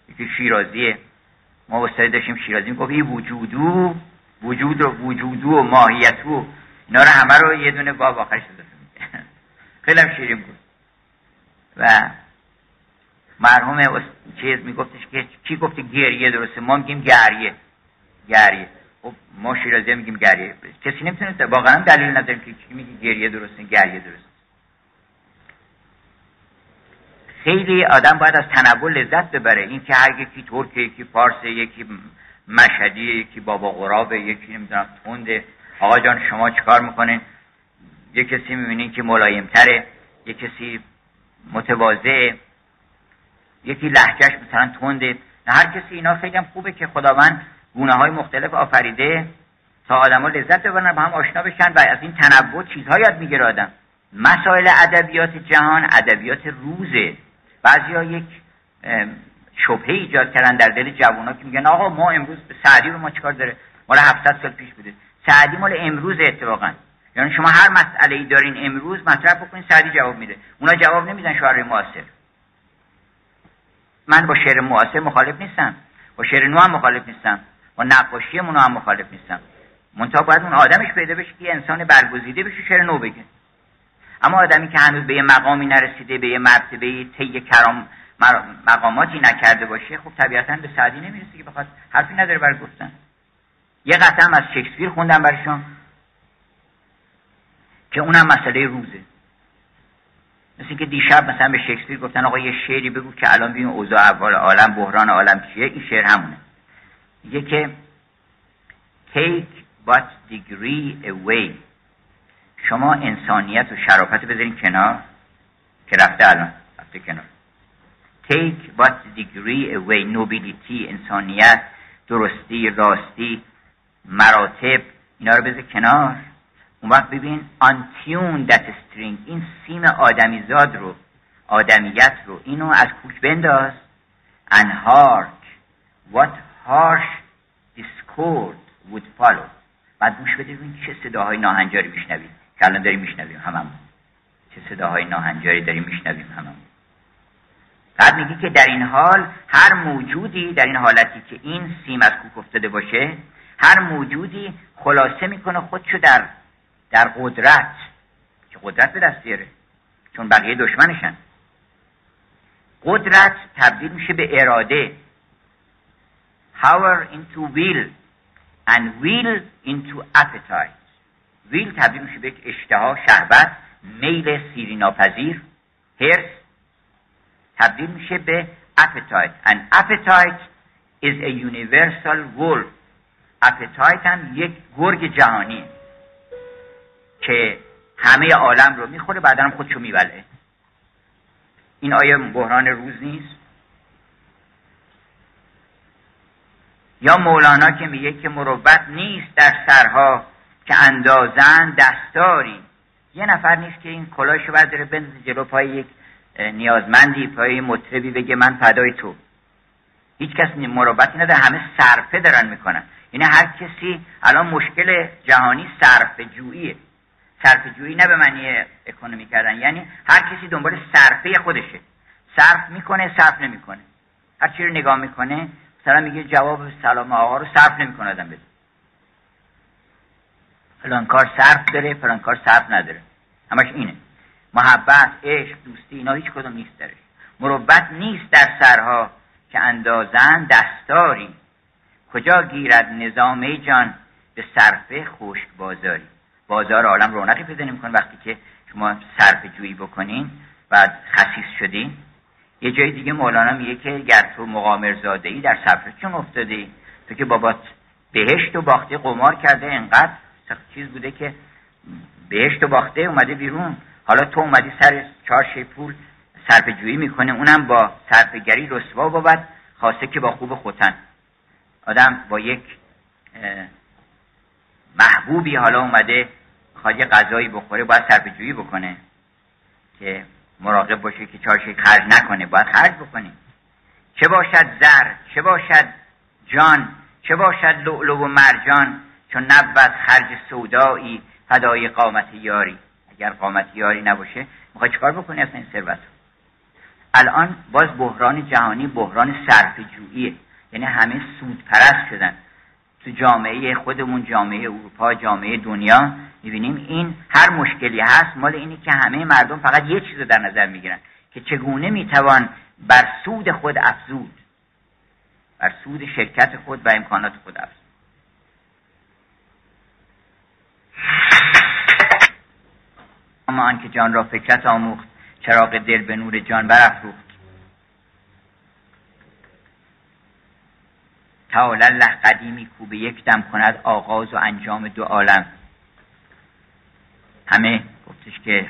یکی شیرازیه. ما استاد داشتیم شیرازی می‌گفت این وجودو وجود و وجودو و ماهیتو. اینا رو همه رو یه دونه باب آخرش خیلی هم شیرین بود. و مرحوم چیز میگفتش که کی گفته گریه درسته. ما میگیم گریه. گریه. خب ما شیرازی میگیم گریه. کسی نمی‌تونه واقعا دلیل نداریم که کی میگه گریه درسته گریه درسته. خیلی آدم باید از تنوع لذت ببره. این که هر یکی ترکه یکی پارسه یکی مشهدی یکی بابا غرابه یکی نمی‌دونم تنده. آقا جان شما چیکار می‌کنین؟ یه کسی می‌بینین که ملایمتره. یه کسی متواضعه یکی لحجهش مثلا تنده هر کسی اینا خیلی هم خوبه که خداوند گونه های مختلف آفریده تا آدما لذت ببرن با هم آشنا بشن و از این تنوع چیزها یاد می‌گیره مسائل ادبیات جهان ادبیات روزه. بعضیا یک شبهه ایجاد کردن در دل جوونا که میگن آقا ما امروز به سعدی رو ما چیکار داره؟ مال 700 سال پیش بوده. سعدی مال امروز اتفاقا. یعنی شما هر مسئله ای دارین امروز مطرح بکنین سعدی جواب میده. اونا جواب نمیدن شعر معاصر. من با شعر معاصر مخالف نیستم. با شعر نو هم مخالف نیستم. با نقاشی هم مخالف نیستم. منتها باید اون آدمش پیدا بشه که انسان برگزیده بشه شعر نو بگه. اما آدمی که هنوز به یه مقامی نرسیده به یه مرتبه طی کرام مقاماتی نکرده باشه خب طبیعتا به سعدی نمی‌رسه که بخواد حرفی نداره بر گفتن. یه قطعه از شکسپیر خوندم برشون که اونم مسئله روزه. مثل که دیشب مثلا به شکسپیر گفتن آقا یه شعری بگو که الان ببین اوضاع اول عالم بحران عالم چیه. این شعر همونه. میگه که take but degree away. شما انسانیت و شرافت بذارین کنار که رفته الان رفته کنار. take but degree away. nobility انسانیت درستی راستی مراتب اینا رو بذار کنار. اون وقت ببین tune that string این سیم آدمیزاد رو آدمیت رو اینو از کوک بنداز. And hark what harsh discord would follow. بعد گوش بده ببین چه صداهای ناهنجاری میشنویم که الان داریم میشنویم هممون. چه صداهای ناهنجاری داریم میشنویم هممون. بعد میگه که در این حال هر موجودی در این حالتی که این سیم از کوک افتاده باشه هر موجودی خلاصه می‌کنه خودشو در در قدرت که قدرت به دست بیاره چون بقیه دشمنشن. قدرت تبدیل میشه به اراده. Power into will and will into appetite. Will تبدیل میشه به اشتها شهوت میل سیری ناپذیر هرس تبدیل میشه به appetite. And appetite is a universal wolf appetite هم یک گرگ جهانی. که همه عالم رو می‌خوره بعدا هم خودشو میبله. این آیا بحران روز نیست. یا مولانا که میگه که مروت نیست در سرها که اندازن دستاری. یه نفر نیست که این کلاهشو برداره بندازه جلو پای یک نیازمندی پای مطربی بگه من فدای تو. هیچ کس مروتی نداره همه صرفه دارن می‌کنن. یعنی هر کسی الان مشکل جهانی صرف جوییه صرف جویی نه به معنی اکونومی کردن. یعنی هر کسی دنبال صرفه خودشه. صرف می‌کنه صرف نمی‌کنه. هر چی رو نگاه می‌کنه مثلا میگه جواب سلام آقا رو صرف نمی‌کنه آدم بده. فلان کار صرف داره فلان کار صرف نداره. همش اینه. محبت عشق دوستی اینا هیچ کدوم نیست داره مروت نیست در سرها که اندازن دستاری. کجا گیرد نظام جان؟ به صرفه خشک بازاری بازار عالم رونقی پیدا نمی‌کنه. وقتی که شما صرف جویی بکنین و خصیص شدین. یه جای دیگه مولانا میگه که گر تو مقامر زاده ای در صرفه چون افتاده. تو که بابات بهشت و باخته قمار کرده انقدر چیز بوده که بهشت و باخته اومده بیرون. حالا تو اومدی سر چهار پول صرف جویی می‌کنه اونم با صرفگری رسوا بابد خواسته که با خوب خوتن. آدم با یک محبوبی حالا اومده خواهد غذایی بخوره باید صرف جویی بکنه که مراقب باشه که چارشی خرج نکنه. باید خرج بکنی چه باشد زر چه باشد جان چه باشد لعلو و مرجان چون نبود خرج سودایی فدای قامت یاری. اگر قامت یاری نباشه می‌خوای چکار بکنی اصلا این ثروت الان باز بحران جهانی بحران صرف جوییه یعنی همه سود پرست شدن. تو جامعه خودمون جامعه اروپا جامعه دنیا می‌بینیم این هر مشکلی هست مال اینی که همه مردم فقط یه چیز رو در نظر می‌گیرن که چگونه می‌توان بر سود خود افزود. بر سود شرکت خود و امکانات خود افزود. اما آنکه جان را فکرت آموخت چراغ دل به نور جان برافروخت. تعالی الله قدیمی کو به یک دم کند آغاز و انجام دو عالم. همه گفتش که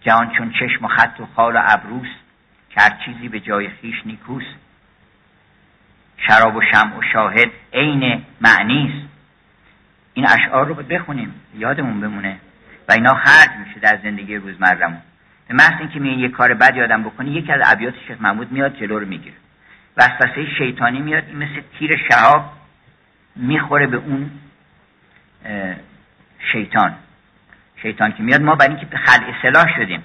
جهان چون چشم و خط و خال و ابروس که هر چیزی به جای خیش نیکوست. شراب و شمع و شاهد عین معنی این اشعار رو بخونیم یادمون بمونه. و اینا خرج میشه در زندگی روزمرهمون. به محض اینکه میگه یه کار بد یادم بکنی یکی از ابیات شیخ محمود میاد جلو رو می‌گیره. وسوسه شیطانی میاد این مثل تیر شهاب می‌خوره به اون شیطان. شیطان که میاد ما برای اینکه خلع اصلاح شدیم.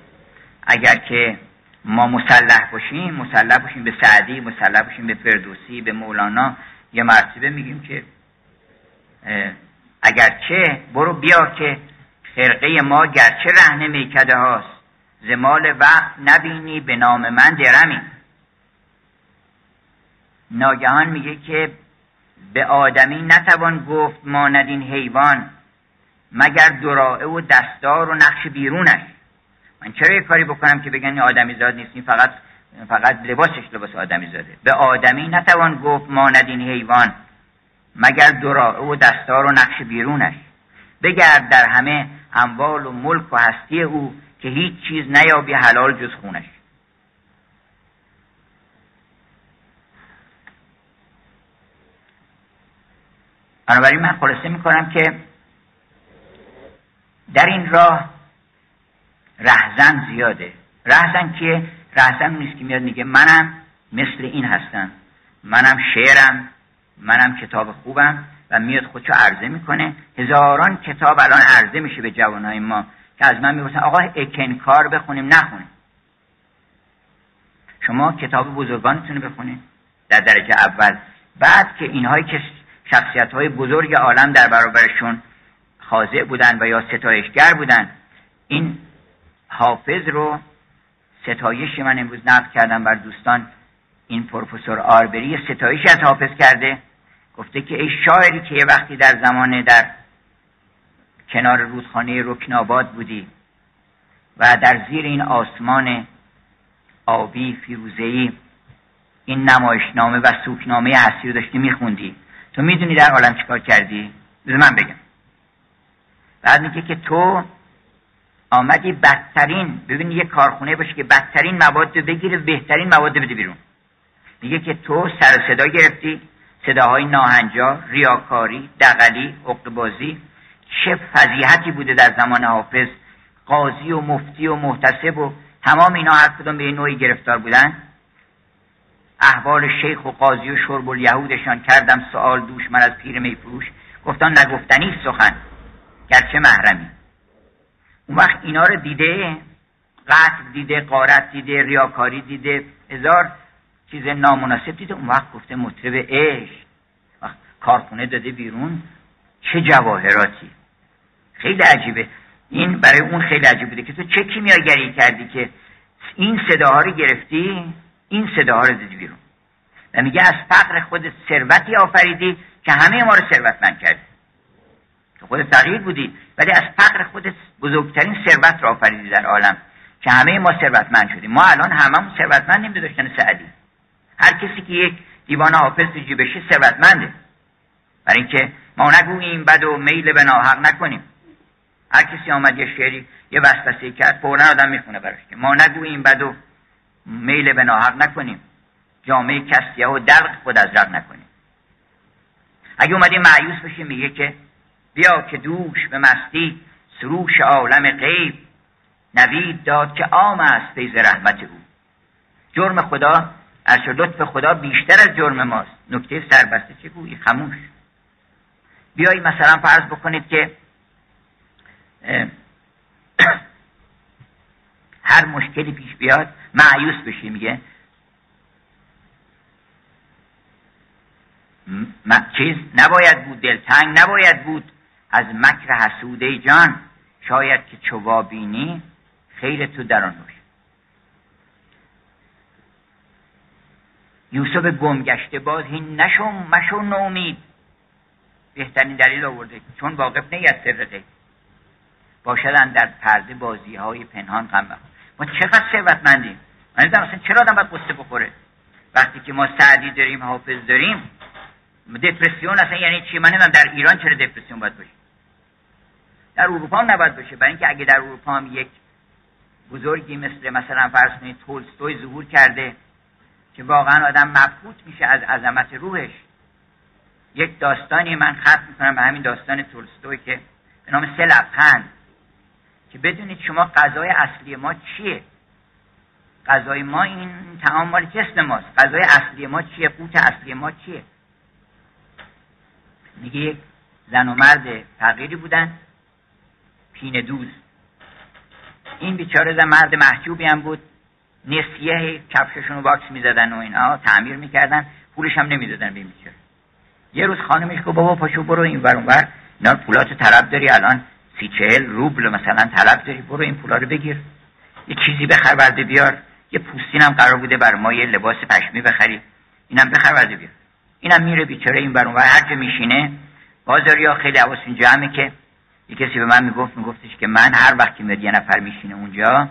اگر که ما مسلح باشیم مسلح باشیم به سعدی مسلح باشیم به فردوسی به مولانا یه مرتبه میگیم که اگرچه برو بیا که خرقه ما گرچه رهن میکده هاست. زمال وقت نبینی به نام من درمی. ناگهان میگه که به آدمی نتوان گفت ماند حیوان مگر دراعه و دستار و نقش بیرونش من چرا یه کاری بکنم که بگن آدمی زاد نیست؟ فقط فقط لباسش لباس آدمی زاده. به آدمی نتوان گفت ماند حیوان مگر دراعه و دستار و نقش بیرونش بگرد در همه اموال و ملک و هستی او که هیچ چیز نیابی حلال جز خونش. بنابراین من خلاصه می‌کنم که در این راه رهزن زیاده. رهزن که رهزن نیست که میاد میگه منم مثل این هستم. منم شعرم منم کتاب خوبم و میاد خودشو عرضه می‌کنه. هزاران کتاب الان عرضه میشه به جوانهای ما که از من می‌پرسن آقا اکنکار بخونیم؟ نخونیم. شما کتاب بزرگانتون رو بخونید در درجه اول. بعد که اینهایی که شخصیت های بزرگ عالم در برابرشون خاضع بودن و یا ستایشگر بودن. این حافظ رو ستایشی من امروز نقد کردم بر دوستان. این پروفسور آربری ستایشی از حافظ کرده. گفته که ای شاعری که یه وقتی در زمان در کنار رودخانه رکناباد بودی و در زیر این آسمان آبی فیروزهی این نمایشنامه و سوکنامه هستی رو داشتی میخوندی. تو می‌دونی در عالم چیکار کردی؟ بذار من بگم. بعد میگه که تو آمدی بدترین ببین یه کارخونه باشه که بدترین مواد رو بگیره بهترین مواد بده بیرون. میگه که تو سر صدا گرفتی صداهای ناهنجا ریاکاری دقلی اقبازی چه فضیحتی بوده در زمان حافظ؟ قاضی و مفتی و محتسب و تمام اینا هر کدوم به نوعی گرفتار بودن؟ احوال شیخ و قاضی و شرب الیهودشان کردم سوال دوش من از پیر میفروش. گفتان نگفتنی سخن. گرچه محرمی. اون وقت اینا رو دیده قتل دیده قارت دیده ریاکاری دیده هزار چیز نامناسب دیده. اون وقت گفته مطرب عشق. کارخونه داده بیرون. چه جواهراتی. خیلی عجیبه. این برای اون خیلی عجیب بوده که تو چه کیمیاگری کردی که این صداها رو گرفتی؟ این صداها رو دادی بیرون. و میگه از فقر خود ثروتی آفریدی که همه ما رو ثروتمند کردی. تو خود فقیر بودی ولی از فقر خود بزرگترین ثروت رو آفریدی در عالم که همه ما ثروتمند شدیم. ما الان هممون ثروتمندیم به داشتن سعدی. هر کسی که یک دیوان حافظ تو جیبشه ثروتمنده. برای اینکه ما نگوییم بد و میل به ناحق نکنیم. هر کسی آمد یه شعری یه وسوسه کرد فورا آدم می‌خونه براش که ما نگوییم بد و میل به ناحق نکنیم. جامعه کسیه و دلق خود از رق نکنیم. اگه اومدیم معیوس بشیم میگه که بیا که دوش به مستی سروش عالم غیب نوید داد که عام است فیض رحمت او. جرم خدا از لطف خدا بیشتر از جرم ماست. نکته سربسته چه گویی؟ خموش بیایی مثلا فرض بکنید که هر مشکلی پیش بیاد معیوس بشی میگه. چیز نباید بود دلتنگ نباید بود. از مکر حسوده جان شاید که چوا بینی خیر تو در آن باشه. یوسف گمگشته باز هین نشم مشو نومید. بهترین دلیل آورده چون واقف نی از سر باشدن در پرده بازی های پنهان غم ما چقدر ثروتمندیم؟ من اصلا چرا آدم باید قصه بخوره؟ وقتی که ما سعدی داریم حافظ داریم دپرسیون اصلا یعنی چی؟ من در ایران چرا دپرسیون باید باشه؟ در اروپا هم نباید باشه. برای اینکه اگه در اروپا هم یک بزرگی مثل مثلا فرض کنید تولستوی ظهور کرده که واقعا آدم مبهوت میشه از عظمت روحش. یک داستانی من خط می‌کنم به همین داستان تولستوی که به نام سه لبخند. که بدونید شما غذای اصلی ما چیه. غذای ما این تعام مال جسم ماست. غذای اصلی ما چیه؟ قوت اصلی ما چیه؟ میگه یک زن و مرد تغییری بودن پینه دوز این بیچاره زن مرد محجوبی هم بود. نسیه کفششون رو واکس می‌زدن و اینا تعمیر می‌کردن. پولش هم نمی‌دادن به بیچاره. یه روز خانمش گفت بابا پاشو برو این ور اونور. اینا پولات طلب داری الان سی چهل روبل مثلا طلب داری. برو این پولا رو بگیر. یه چیزی بخر برده بیار. یه پوستین هم قرار بوده بر ما یه لباس پشمی بخری. اینم بخر برده بیار. اینم میره بیچاره این بر اونور هر جا میشینه بازاریا خیلی حواسون جمعه که یه کسی به من می‌گفت میگفتش که من هر وقتی میاد یه نفر میشینه اونجا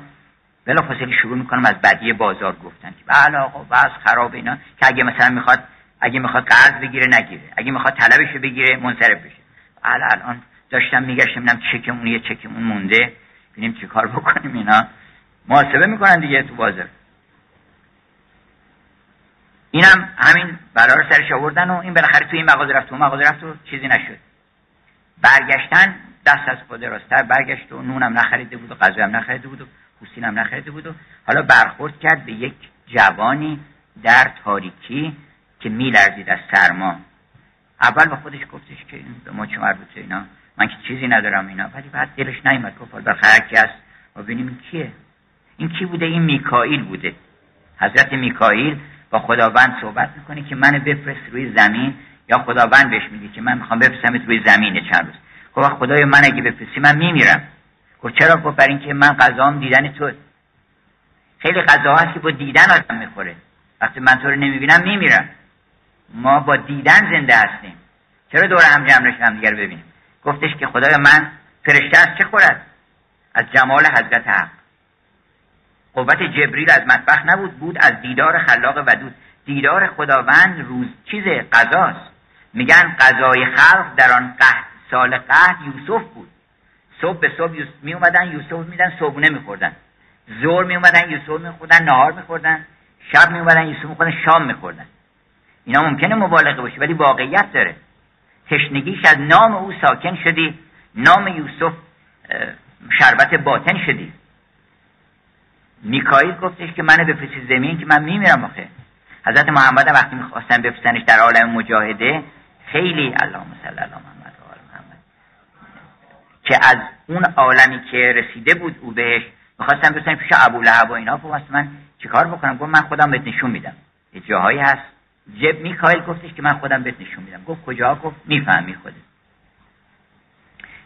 بلا فاصله شروع می‌کنم از بدی بازار گفتن که بله آقا بس خراب اینا. که اگه مثلا می‌خواد اگه می‌خواد قرض بگیره نگیره. اگه می‌خواد طلبش بگیره منصرف بشه. بله الان داشتم میگشتم ببینم چکمون یه چکمون مونده. ببینیم چه کار بکنیم اینا. محاسبه می‌کنن دیگه تو بازار. اینم همین بلا رو سرش آوردن و این بالاخره تو این مغازه رفت و مغازه رفت و چیزی نشد. برگشتن دست از خود راستر برگشت و نونم نخریده بود و غذا هم نخریده بود و پوستین هم نخریده بود و حالا برخورد کرد به یک جوانی در تاریکی که میلرزید از سرما. اول به خودش گفتش که به ما چه مربوطه اینا. من که چیزی ندارم اینا. ولی بعد دلش نیومد. گفت بالاخره کی است و ببینیم این کیه. این کی بوده؟ این میکائیل بوده. حضرت میکائیل با خداوند صحبت می‌کنه که منو بفرست روی زمین یا خداوند بهش میگه که من می‌خوام بفرستمت روی زمین چند روز. گفت خدای من اگه بفرستی من میمیرم. گفت چرا؟ گفت برای اینکه من غذام دیدن تو. خیلی غذا هست که با دیدن آدم می‌خوره. وقتی من تو رو نمی‌بینم میمیرم. ما با دیدن زنده هستیم. چرا دور هم جمع نشیم هم دیگر ببینیم؟ گفتش که خدای من فرشته از چه خورد؟ از جمال حضرت حق. قوت جبریل از مطبخ نبود بود از دیدار خلاق ودود. دیدار خداوند روز چیز قضاست. میگن قضای خلق در آن قهد سال قهد یوسف بود. صبح به صبح می اومدن یوسف میدن صبحونه میخوردن. زور می اومدن یوسف میخوردن نهار میخوردن. شب می اومدن یوسف میخوردن شام میخوردن. اینا ممکنه مبالغه باشه ولی واقعیت داره. تشنگیش از نام او ساکن شدی. نام یوسف شربت باطن شدی. میکایل گفتش که منو بفرستی زمین که من میمیرم آخه. حضرت محمد وقتی می‌خواستن بفرستنش در عالم مجاهده خیلی اللهم صل علی محمد و محمد. که از اون عالمی که رسیده بود او بهش می‌خواستم بفرستن پیش ابو لهب و اینا. گفت من چیکار بکنم؟ گفت من خودم بهت نشون میدم. یه جاهایی هست. جب میکایل گفتش که من خودم بهت نشون میدم. گفت کجا؟ گفت می‌فهمی خودت.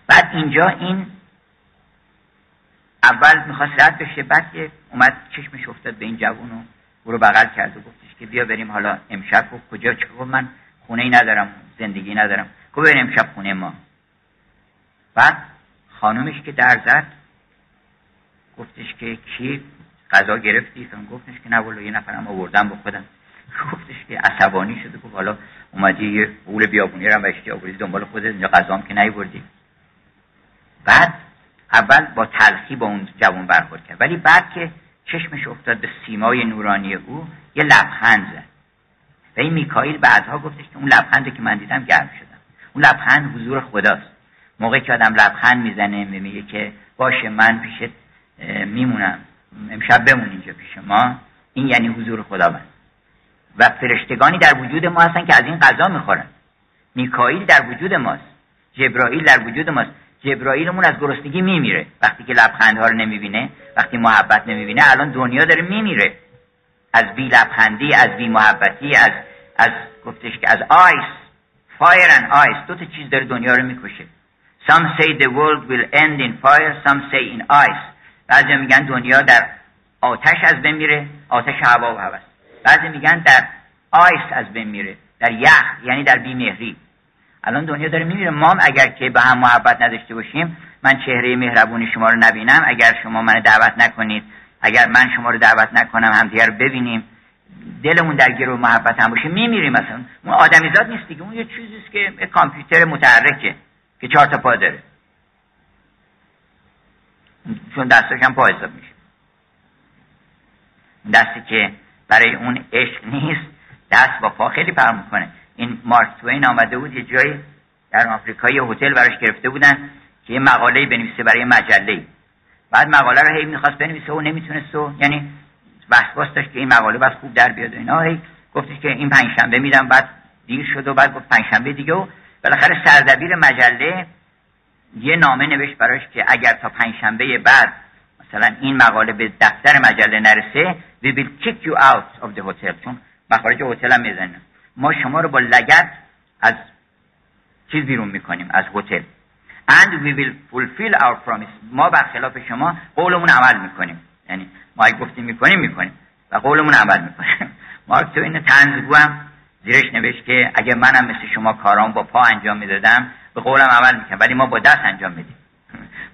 بعد اینجا این اول می‌خواست رد بشه بعد که اومد چشمش افتاد به این جوون و او رو بغل کرد و گفتش که بیا بریم حالا امشب. گفت کجا؟ چه؟ گفت من خونه ای ندارم زندگی ندارم. گفت بریم امشب خونه ما. بعد خانومش که در زد گفتش که کی؟ غذا گرفتی؟ گفتش که نه یه نفرم آوردم با خودم. گفتش که عصبانی شده گفت حالا اومدی یه قول بیابونی رو بشتی آوردی دنبال خودت اینجا غذام که نیوردی. بعد اول با تلخی با اون جوان برخورد کرد. ولی بعد که چشمش افتاد به سیمای نورانی او یه لبخند زد. و این میکائیل بعدها گفتش که اون لبخندی که من دیدم گرم شدم اون لبخند حضور خداست. موقعی که آدم لبخند می‌زنه میگه که باشه من پیشت میمونم. امشب بمون اینجا پیش ما. این یعنی حضور خداوند. و فرشتگانی در وجود ما هستن که از این غذا می‌خورن. میکائیل در وجود ماست. جبرائیل در وجود ماست. جبرائیلمون از گرسنگی میمیره. وقتی که لبخندها رو نمی‌بینه وقتی محبت نمی‌بینه الان دنیا داره میمیره. از بی لبخندی از بی محبتی از از گفتش که از ice. Fire and ice دو تا چیز داره دنیا رو می‌کشه. Some say the world will end in fire some say in ice. بعضی میگن دنیا در آتش از بین میره. آتش هوا و هوس بعضی میگن در ice از بین میره در یخ یعنی در بیمهری. الان دنیا داره میمیره. ما اگر که به هم محبت نداشته باشیم من چهره مهربونی شما رو نبینم. اگر شما من دعوت نکنید اگر من شما رو دعوت نکنم همدیگه رو ببینیم دلمون در گرو محبت هم باشه میمیریم مثلا. اون آدمیزاد نیست دیگه. اون یه چیزیست که کامپیوتر متحرکه که چهار تا پا داره. چون دستاش هم پا حساب میشه. دستی که برای اون عشق نیست. دست با پا خیلی فرق می‌کنه. این مارک توین آمده بود یه جایی در آفریقا یه هتل براش گرفته بودن که یه مقاله بنویسه برای مجله بعد مقاله رو هی می‌خواست بنویسه و نمی‌تونست و یعنی وسواس داشت که این مقاله بس خوب در بیاد و اینا. هی گفتش که این پنجشنبه میدم بعد دیر شد و بعد گفت پنجشنبه دیگه و بالاخره سردبیر مجله یه نامه نوشت براش که اگر تا پنجشنبه بعد مثلا این مقاله به دفتر مجله نرسه we will kick you out of the hotel. چون مخارج هتل هم می‌زنن ما شما رو با لگت از چیز بیرون می‌کنیم از هتل. And we will fulfill our promise. ما برخلاف شما قولمون عمل می‌کنیم. یعنی ما اگه گفتیم می‌کنیم می‌کنیم. و قولمون عمل می‌کنیم. مارک تو این تنزگو هم زیرش نوشت که اگه منم مثل شما کارام با پا انجام می‌دادم به قولم عمل می‌کنم ولی ما با دست انجام میدیم.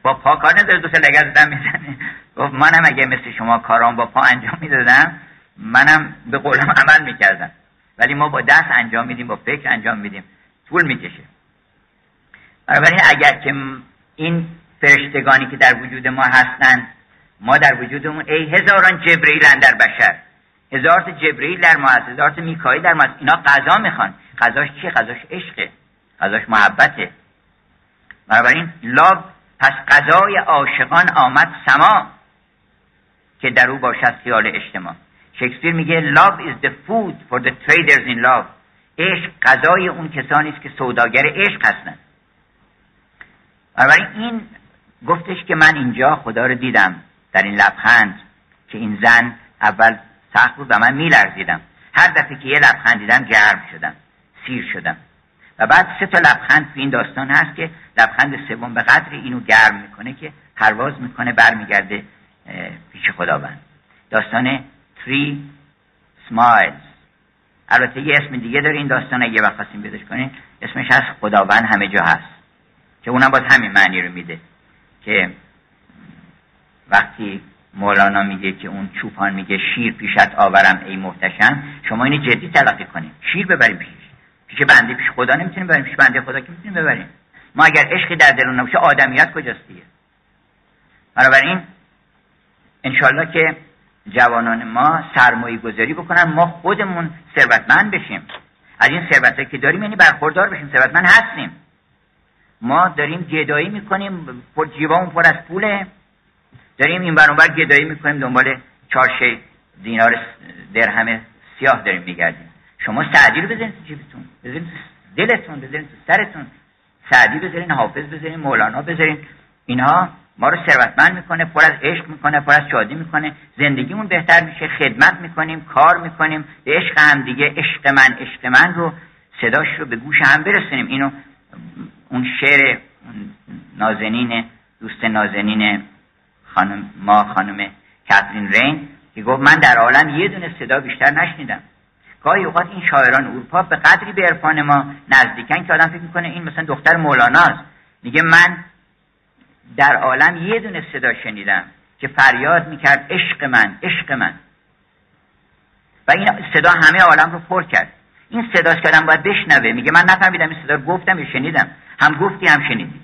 با پا کار نداره دو لگت زدن می‌زنه. گفت منم اگه مثل شما کارام با پا انجام می‌دادم منم به قولم عمل می‌کردم. ولی ما با دست انجام میدیم با فکر انجام میدیم. طول می‌کشه. بنابراین اگر که این فرشتگانی که در وجود ما هستند ما در وجودمون ای هزاران جبرئیل در بشر. هزار تا جبرئیل در ما هست هزار تا میکائیل در ما هست. اینا غذا می‌خوان. غذاش چیه غذاش عشقه. غذاش محبته. بنابراین لاب پس غذای عاشقان آمد سما که در او باشد خیال اجتماع. شکسپیر میگه love is the food for the traders in love. عشق غذای اون کسانی است که سوداگر عشق هستند. بنابراین این گفتش که من اینجا خدا رو دیدم در این لبخند که این زن اول سخت بود و من میلرزیدم. هر دفعه که یه لبخند دیدم گرم شدم سیر شدم. و بعد سه تا لبخند این داستان هست که لبخند سوم به قدر اینو گرم می‌کنه که پرواز می‌کنه برمیگرده پیش خداوند. داستان تری سمایلز البته یه اسم دیگه داره این داستان اگه وقت خواستیم بدش کنین اسمش هست خداوند همه جا هست که اونم باز همین معنی رو میده که وقتی مولانا میگه که اون چوپان میگه شیر پیشت آورم ای محتشم شما اینو جدی تلقی کنیم شیر ببریم پیش. پیش بنده پیش خدا نمی‌تونیم ببریم پیش بنده خدا که می‌تونیم ببریم. ما اگر عشقی در دلون نباشه آدمیت کجاست دیگه؟ بنابراین انشالله که جوانان ما سرمایه گذاری بکنن ما خودمون ثروتمند بشیم. از این ثروت که داریم یعنی برخوردار بشیم ثروتمند هستیم. ما داریم گدایی می‌کنیم پر جیبامون پر از پوله. داریم این برانبر گدایی می‌کنیم دنبال چهار شی دینار درهم سیاه داریم میگردیم. شما سعدی رو بزنید تو جیبتون. بزنید دلتون بزنید تو سرتون. سعدی بذارین حافظ بذارین مولانا بذارین اینها ما رو ثروتمند می‌کنه پر از عشق می‌کنه پر از شادی می‌کنه. زندگیمون بهتر میشه خدمت می‌کنیم کار می‌کنیم. به عشق هم دیگه عشق من عشق من رو صداش رو به گوش هم برسونیم. اینو اون شعر نازنین دوست نازنین خانم ما خانم کاترین رین که گفت من در عالم یه دونه صدا بیشتر نشنیدم. گاهی اوقات این شاعران اروپا به قدری به عرفان ما نزدیکن که آدم فکر می‌کنه این مثلا دختر مولاناست میگه من در عالم یه دونه صدا شنیدم که فریاد می‌کرد عشق من عشق من. و این صدا همه عالم رو پر کرد. این صداست که آدم باید بشنوه. میگه من نفهمیدم این صدا رو گفتم یا شنیدم. هم گفتی هم شنیدی.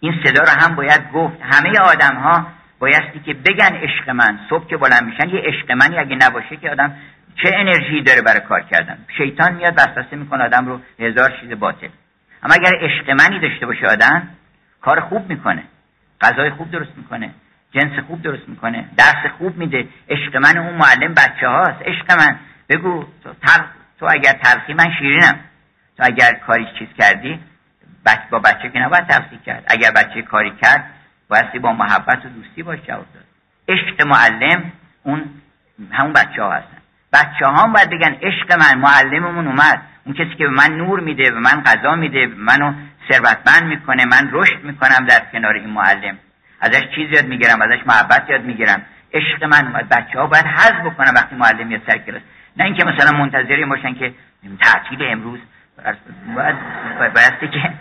این صدا رو هم باید گفت. همه آدم ها بایستی که بگن عشق من. صبح که بلند میشن یه عشق منی. اگه نباشه که آدم چه انرژی داره برای کار کردن؟ شیطان میاد وسوسه می‌کنه آدم رو هزار چیز باطل. اما اگر عشق منی داشته باشه آدم کار خوب می‌کنه. غذای خوب درست می‌کنه. جنس خوب درست می‌کنه. درس خوب میده. عشق من اون معلم بچه هاست. عشق من. بگو تو, تو اگر تلخی من شیرینم. تو اگر کاری چیز کردی بچه با بچه که نباید تلخی کرد. اگر بچه کاری کرد بایستی با محبت و دوستی باش جواب داد. عشق معلم اون همون بچه ها هستن. بچه هم باید بگن عشق من معلممون اومد. اون کسی که به من نور میده به من غذا میده منو ثروتمند می‌کنه من رشد می‌کنم در کنار این معلم. ازش چیز یاد می‌گیرم ازش محبت یاد می‌گیرم. عشق من اومد. بچه ها باید حذف بکنم وقتی معلم یه سر کلاس نه اینکه مثلا منتظری باشن که تعطیل امروز. باید بایستی که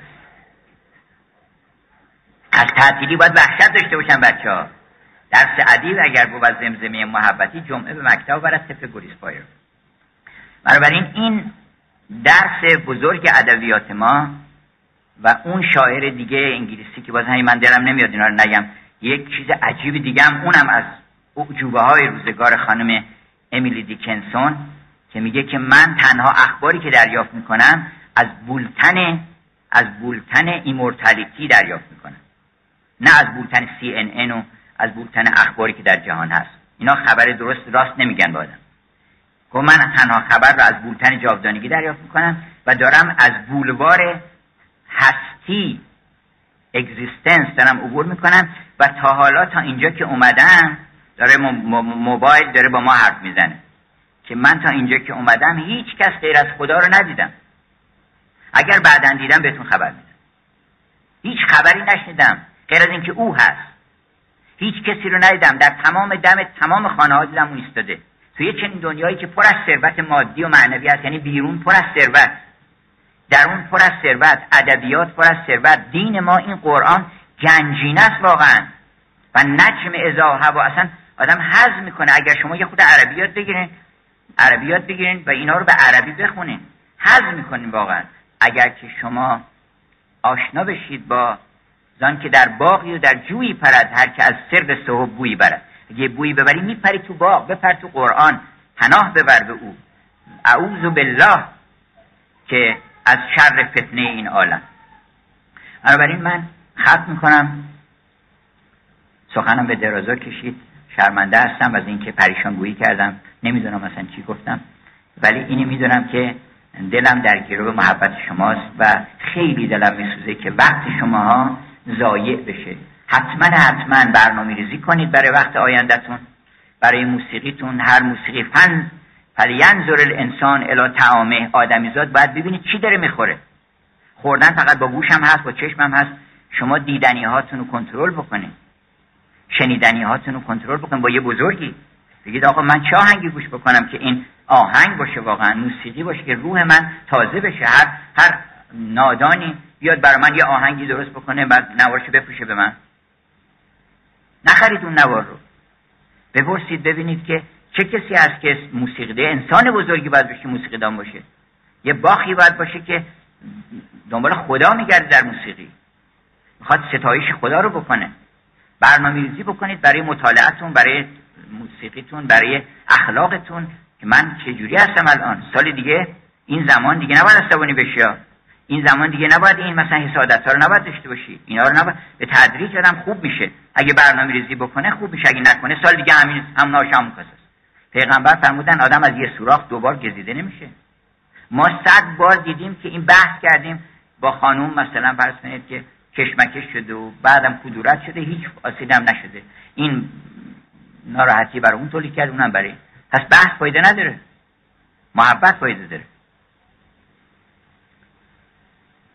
از تعطیلی باید وحشت داشته باشن بچه ها درس ادیب اگر بود زمزمه محبتی جمعه به مکتب آورد طفل گریزپای را بنابراین این درس بزرگ ادبیات ما و اون شاعر دیگه انگلیسی که باز همین من دلم نمیاد اینا رو نگم یک چیز عجیب دیگه هم اونم از اعجوبه های روزگار خانم امیلی دیکینسون که میگه که من تنها اخباری که دریافت می‌کنم از بولتن از بولتن immortality دریافت می‌کنم. نه از بولتن CNN و از بولتن اخباری که در جهان هست. اینا خبر درست راست نمیگن بادم که من تنها خبر رو از بولتن جاودانگی دریافت می‌کنم و دارم از بولوار هستی اگزیستنس دارم عبور می‌کنم و تا حالا تا اینجا که اومدم داره موبایل داره با ما حرف می‌زنه. که من تا اینجا که اومدم هیچ کس غیر از خدا رو ندیدم. اگر بعدا دیدم بهتون خبر میدم. هیچ خبری نشنیدم. غیر از اینکه او هست. هیچ کسی رو ندیدم. در تمام دم تمام خانه ها دیدم ایستاده. توی چنین دنیایی که پر از ثروت مادی و معنوی هست یعنی بیرون پر از ثروت در اون پر از ثروت ادبیات پر از ثروت دین ما این قرآن گنجینه است واقعا. و نجم ازا هوا. اصلا آدم حز می‌کنه اگر شما یه خود عربیات بگیرین عربیات بگیرین و اینا رو به عربی بخونین. حز می‌کنین واقعا. اگر که شما آشنا بشید با زان که در باقی و در جویی پرد هر که از سر صحب بویی برد. اگه بویی ببری میپری تو باغ بپر تو قرآن پناه ببر به او. اعوذ بالله که از شر فتنه این عالم. بنابراین من ختم می‌کنم. سخنم به درازا کشید. شرمنده هستم از اینکه پریشان گویی کردم. نمی‌دونم مثلا چی گفتم. ولی اینی می‌دونم که دلم در گروه محبت شماست و خیلی دلم میسوزه که وقت شماها ضایع بشه. حتما حتما برنامه ریزی کنید برای وقت آیندهتون. برای موسیقیتون هر موسیقی فن فلینظر الانسان الی طعامه. آدمیزاد باید ببینید چی داره می‌خوره. خوردن فقط با گوشم هست با چشمم هست. شما دیدنی هاتون رو کنترل بکنید. شنیدنی هاتون رو کنترل بکنید. با یه بزرگی. بگید آقا من چه آهنگی گوش بکنم که این آهنگ باشه واقعا موسیقی باشه که روح من تازه بشه. هر هر نادانی بیاد برای من یه آهنگی درست بکنه بعد نوارشو بپوشه به من. نخرید اون نوار رو. بپرسید ببینید که چه کسی هست که موسیقی انسان بزرگی باید بشه موسیقی دان باشه. یه باخی باید باشه که دنبال خدا میگرده در موسیقی. می‌خواد ستایش خدا رو بکنه. برنامه ریزی بکنید برای مطالعتون برای موسیقیتون برای اخلاقتون. که من چجوری هستم الان؟ سال دیگه این زمان دیگه نباید عصبانی بشه این زمان دیگه نباید این مثلا حسادت ها رو نباید داشته باشی. اینا رو نباید به تدریج آدم خوب میشه. اگه برنامه ریزی بکنه خوب میشه. اگه نکنه سال دیگه همین هم ناش هم پیغمبر فرمودن آدم از یه سوراخ دوبار گزیده نمیشه. ما صد بار دیدیم که این بحث کردیم با خانوم مثلا فرض کنید که کشمکش شده و بعدم کدورت شده هیچ آسیدی هم نشده. این ناراحتی برای اون تولید کرد اونم برای پس بحث فایده نداره. محبت فایده داره.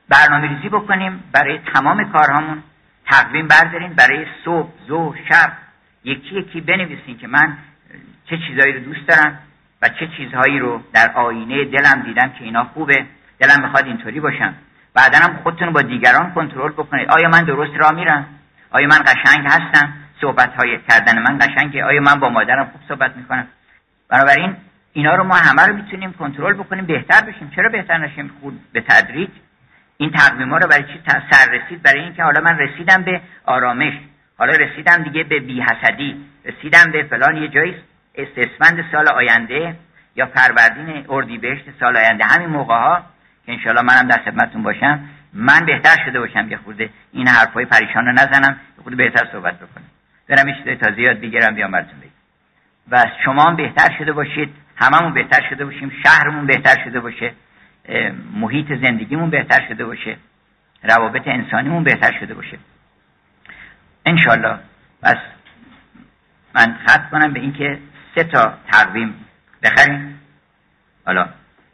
برنامه ریزی بکنیم برای تمام کارهامون. تقویم برداریم برای صبح ظهر شب. یکی یکی بنویسین که من چه چیزهایی رو دوست دارم و چه چیزهایی رو در آینه دلم دیدم که اینا خوبه. دلم می‌خواد اینطوری باشم. بعدا هم خودتون با دیگران کنترل بکنید. آیا من درست را میرم؟ آیا من قشنگ هستم؟ صحبت های کردن من قشنگه. آیا من با مادرم خوب صحبت می‌کنم؟ بنابراین اینا رو ما همه رو می‌تونیم کنترل بکنیم. بهتر بشیم. چرا بهتر نشیم؟ خود به تدریج. این تقویم ها رو برای چی سر رسید؟ برای اینکه حالا من رسیدم به آرامش. حالا رسیدم دیگه به بیحسدی. رسیدم به فلان یه جایی استسفند سال آینده یا فروردین اردیبهشت سال آینده. همین موقع ها که انشالله منم در خدمتتون باشم من بهتر شده باشم یه خورده این حرفای پریشان رو نزنم یه خورده بهتر صحبت بکنم. برم یه چیزای تازه یاد بگیرم بیام براتون بگم. و شما هم بهتر شده باشید هممون بهتر شده باشیم شهرمون بهتر شده باشه. محیط زندگیمون بهتر شده باشه. روابط انسانیمون بهتر شده باشه. انشالله بس من خط کنم به اینکه سه تا تقویم بخریم. حالا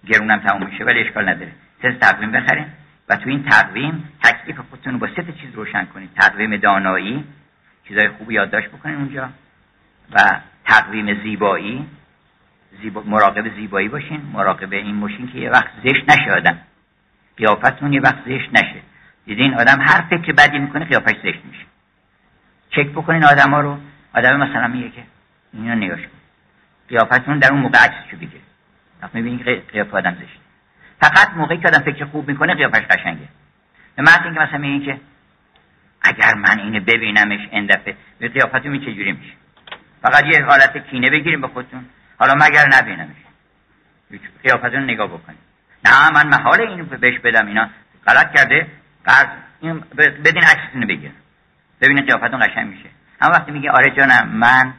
گرونم تموم میشه ولی اشکال نداره. سه تقویم بخریم و تو این تقویم تکلیف خودتون رو با سه چیز روشن کنید. تقویم دانایی چیزای خوب یادداشت بکنید اونجا و تقویم زیبایی. زیبا... مراقب زیبایی باشین مراقب این باشین که یه وقت زشت نشه آدم. قیافتون یه وقت زشت نشه. دیدین آدم هر فکر بدی می‌کنه قیافش زشت میشه. چک بکنین آدم ها رو. آدم مثلا میگه که اینو نگاش کن. قیافتون در اون موقع عکسشو بگیر. وقت می‌بینی قیافه آدم زشت فقط موقعی که آدم فکر خوب می‌کنه قیافش قشنگه. به محض اینکه مثلا میگه که اگر من اینو ببینمش این دفعه به قیافتون چجوری میشه؟ فقط یه حالت کینه بگیریم به خودتون. حالا مگر نبینمش قیافتون نگاه بکنید نه من محال اینو بهش بدم اینا. غلط کرده. قرض این بدین عکستون بگیر ببینید قیافتون قشنگ میشه. هم وقتی میگه آره جانم من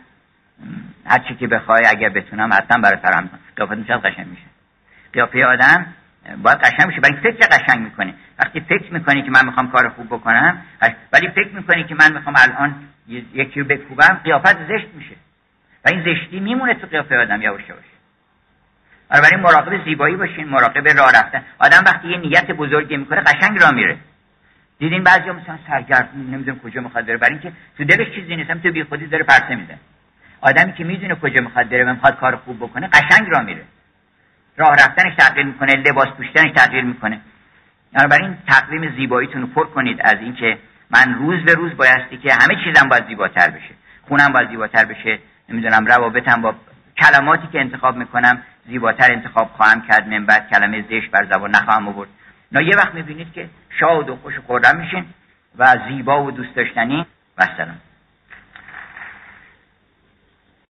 هر چی که بخوای اگر بتونم حتما برای فرام کنم قیافتون چقدر قشنگ میشه. قیافه آدم باید قشنگ میشه برای فکر قشنگ می‌کنی وقتی فکر می‌کنی که من می‌خوام کار خوب بکنم ولی فکر می‌کنی که من می‌خوام الان یکی رو بکوبم قیافت زشت میشه. و این زشتی میمونه تو قیافه آدم یواش یواش بنابراین مراقب زیبایی باشین مراقب راه رفتن. آدم وقتی یه نیت بزرگی می‌کنه قشنگ راه میره. دیدین بعضیا مثلا سرگرد نمی‌دونم کجا می‌خواد بره برای اینکه تو دلش چیزی نیست تو بی خودی داره پرسه میده. آدمی که می‌دونه کجا می‌خواد بره و می‌خواد کار خوب بکنه قشنگ راه میره. راه رفتنش تغییر می‌کنه لباس پوشیدنش تغییر می‌کنه. بنابراین تقویم زیباییتون رو پر کنید از اینکه من روز به روز بایستی که همه چیزم باید زیباتر بشه. خونم باید زیباتر بشه. نمی‌دونم روابطم با کلماتی که انتخاب می‌کنم زیباتر انتخاب خواهم کرد. من بعد کلمه زشت بر زبان نخواهم آورد. نه یه وقت می‌بینید که شاد و خوش و میشین و زیبا و دوست داشتنی. و سلام.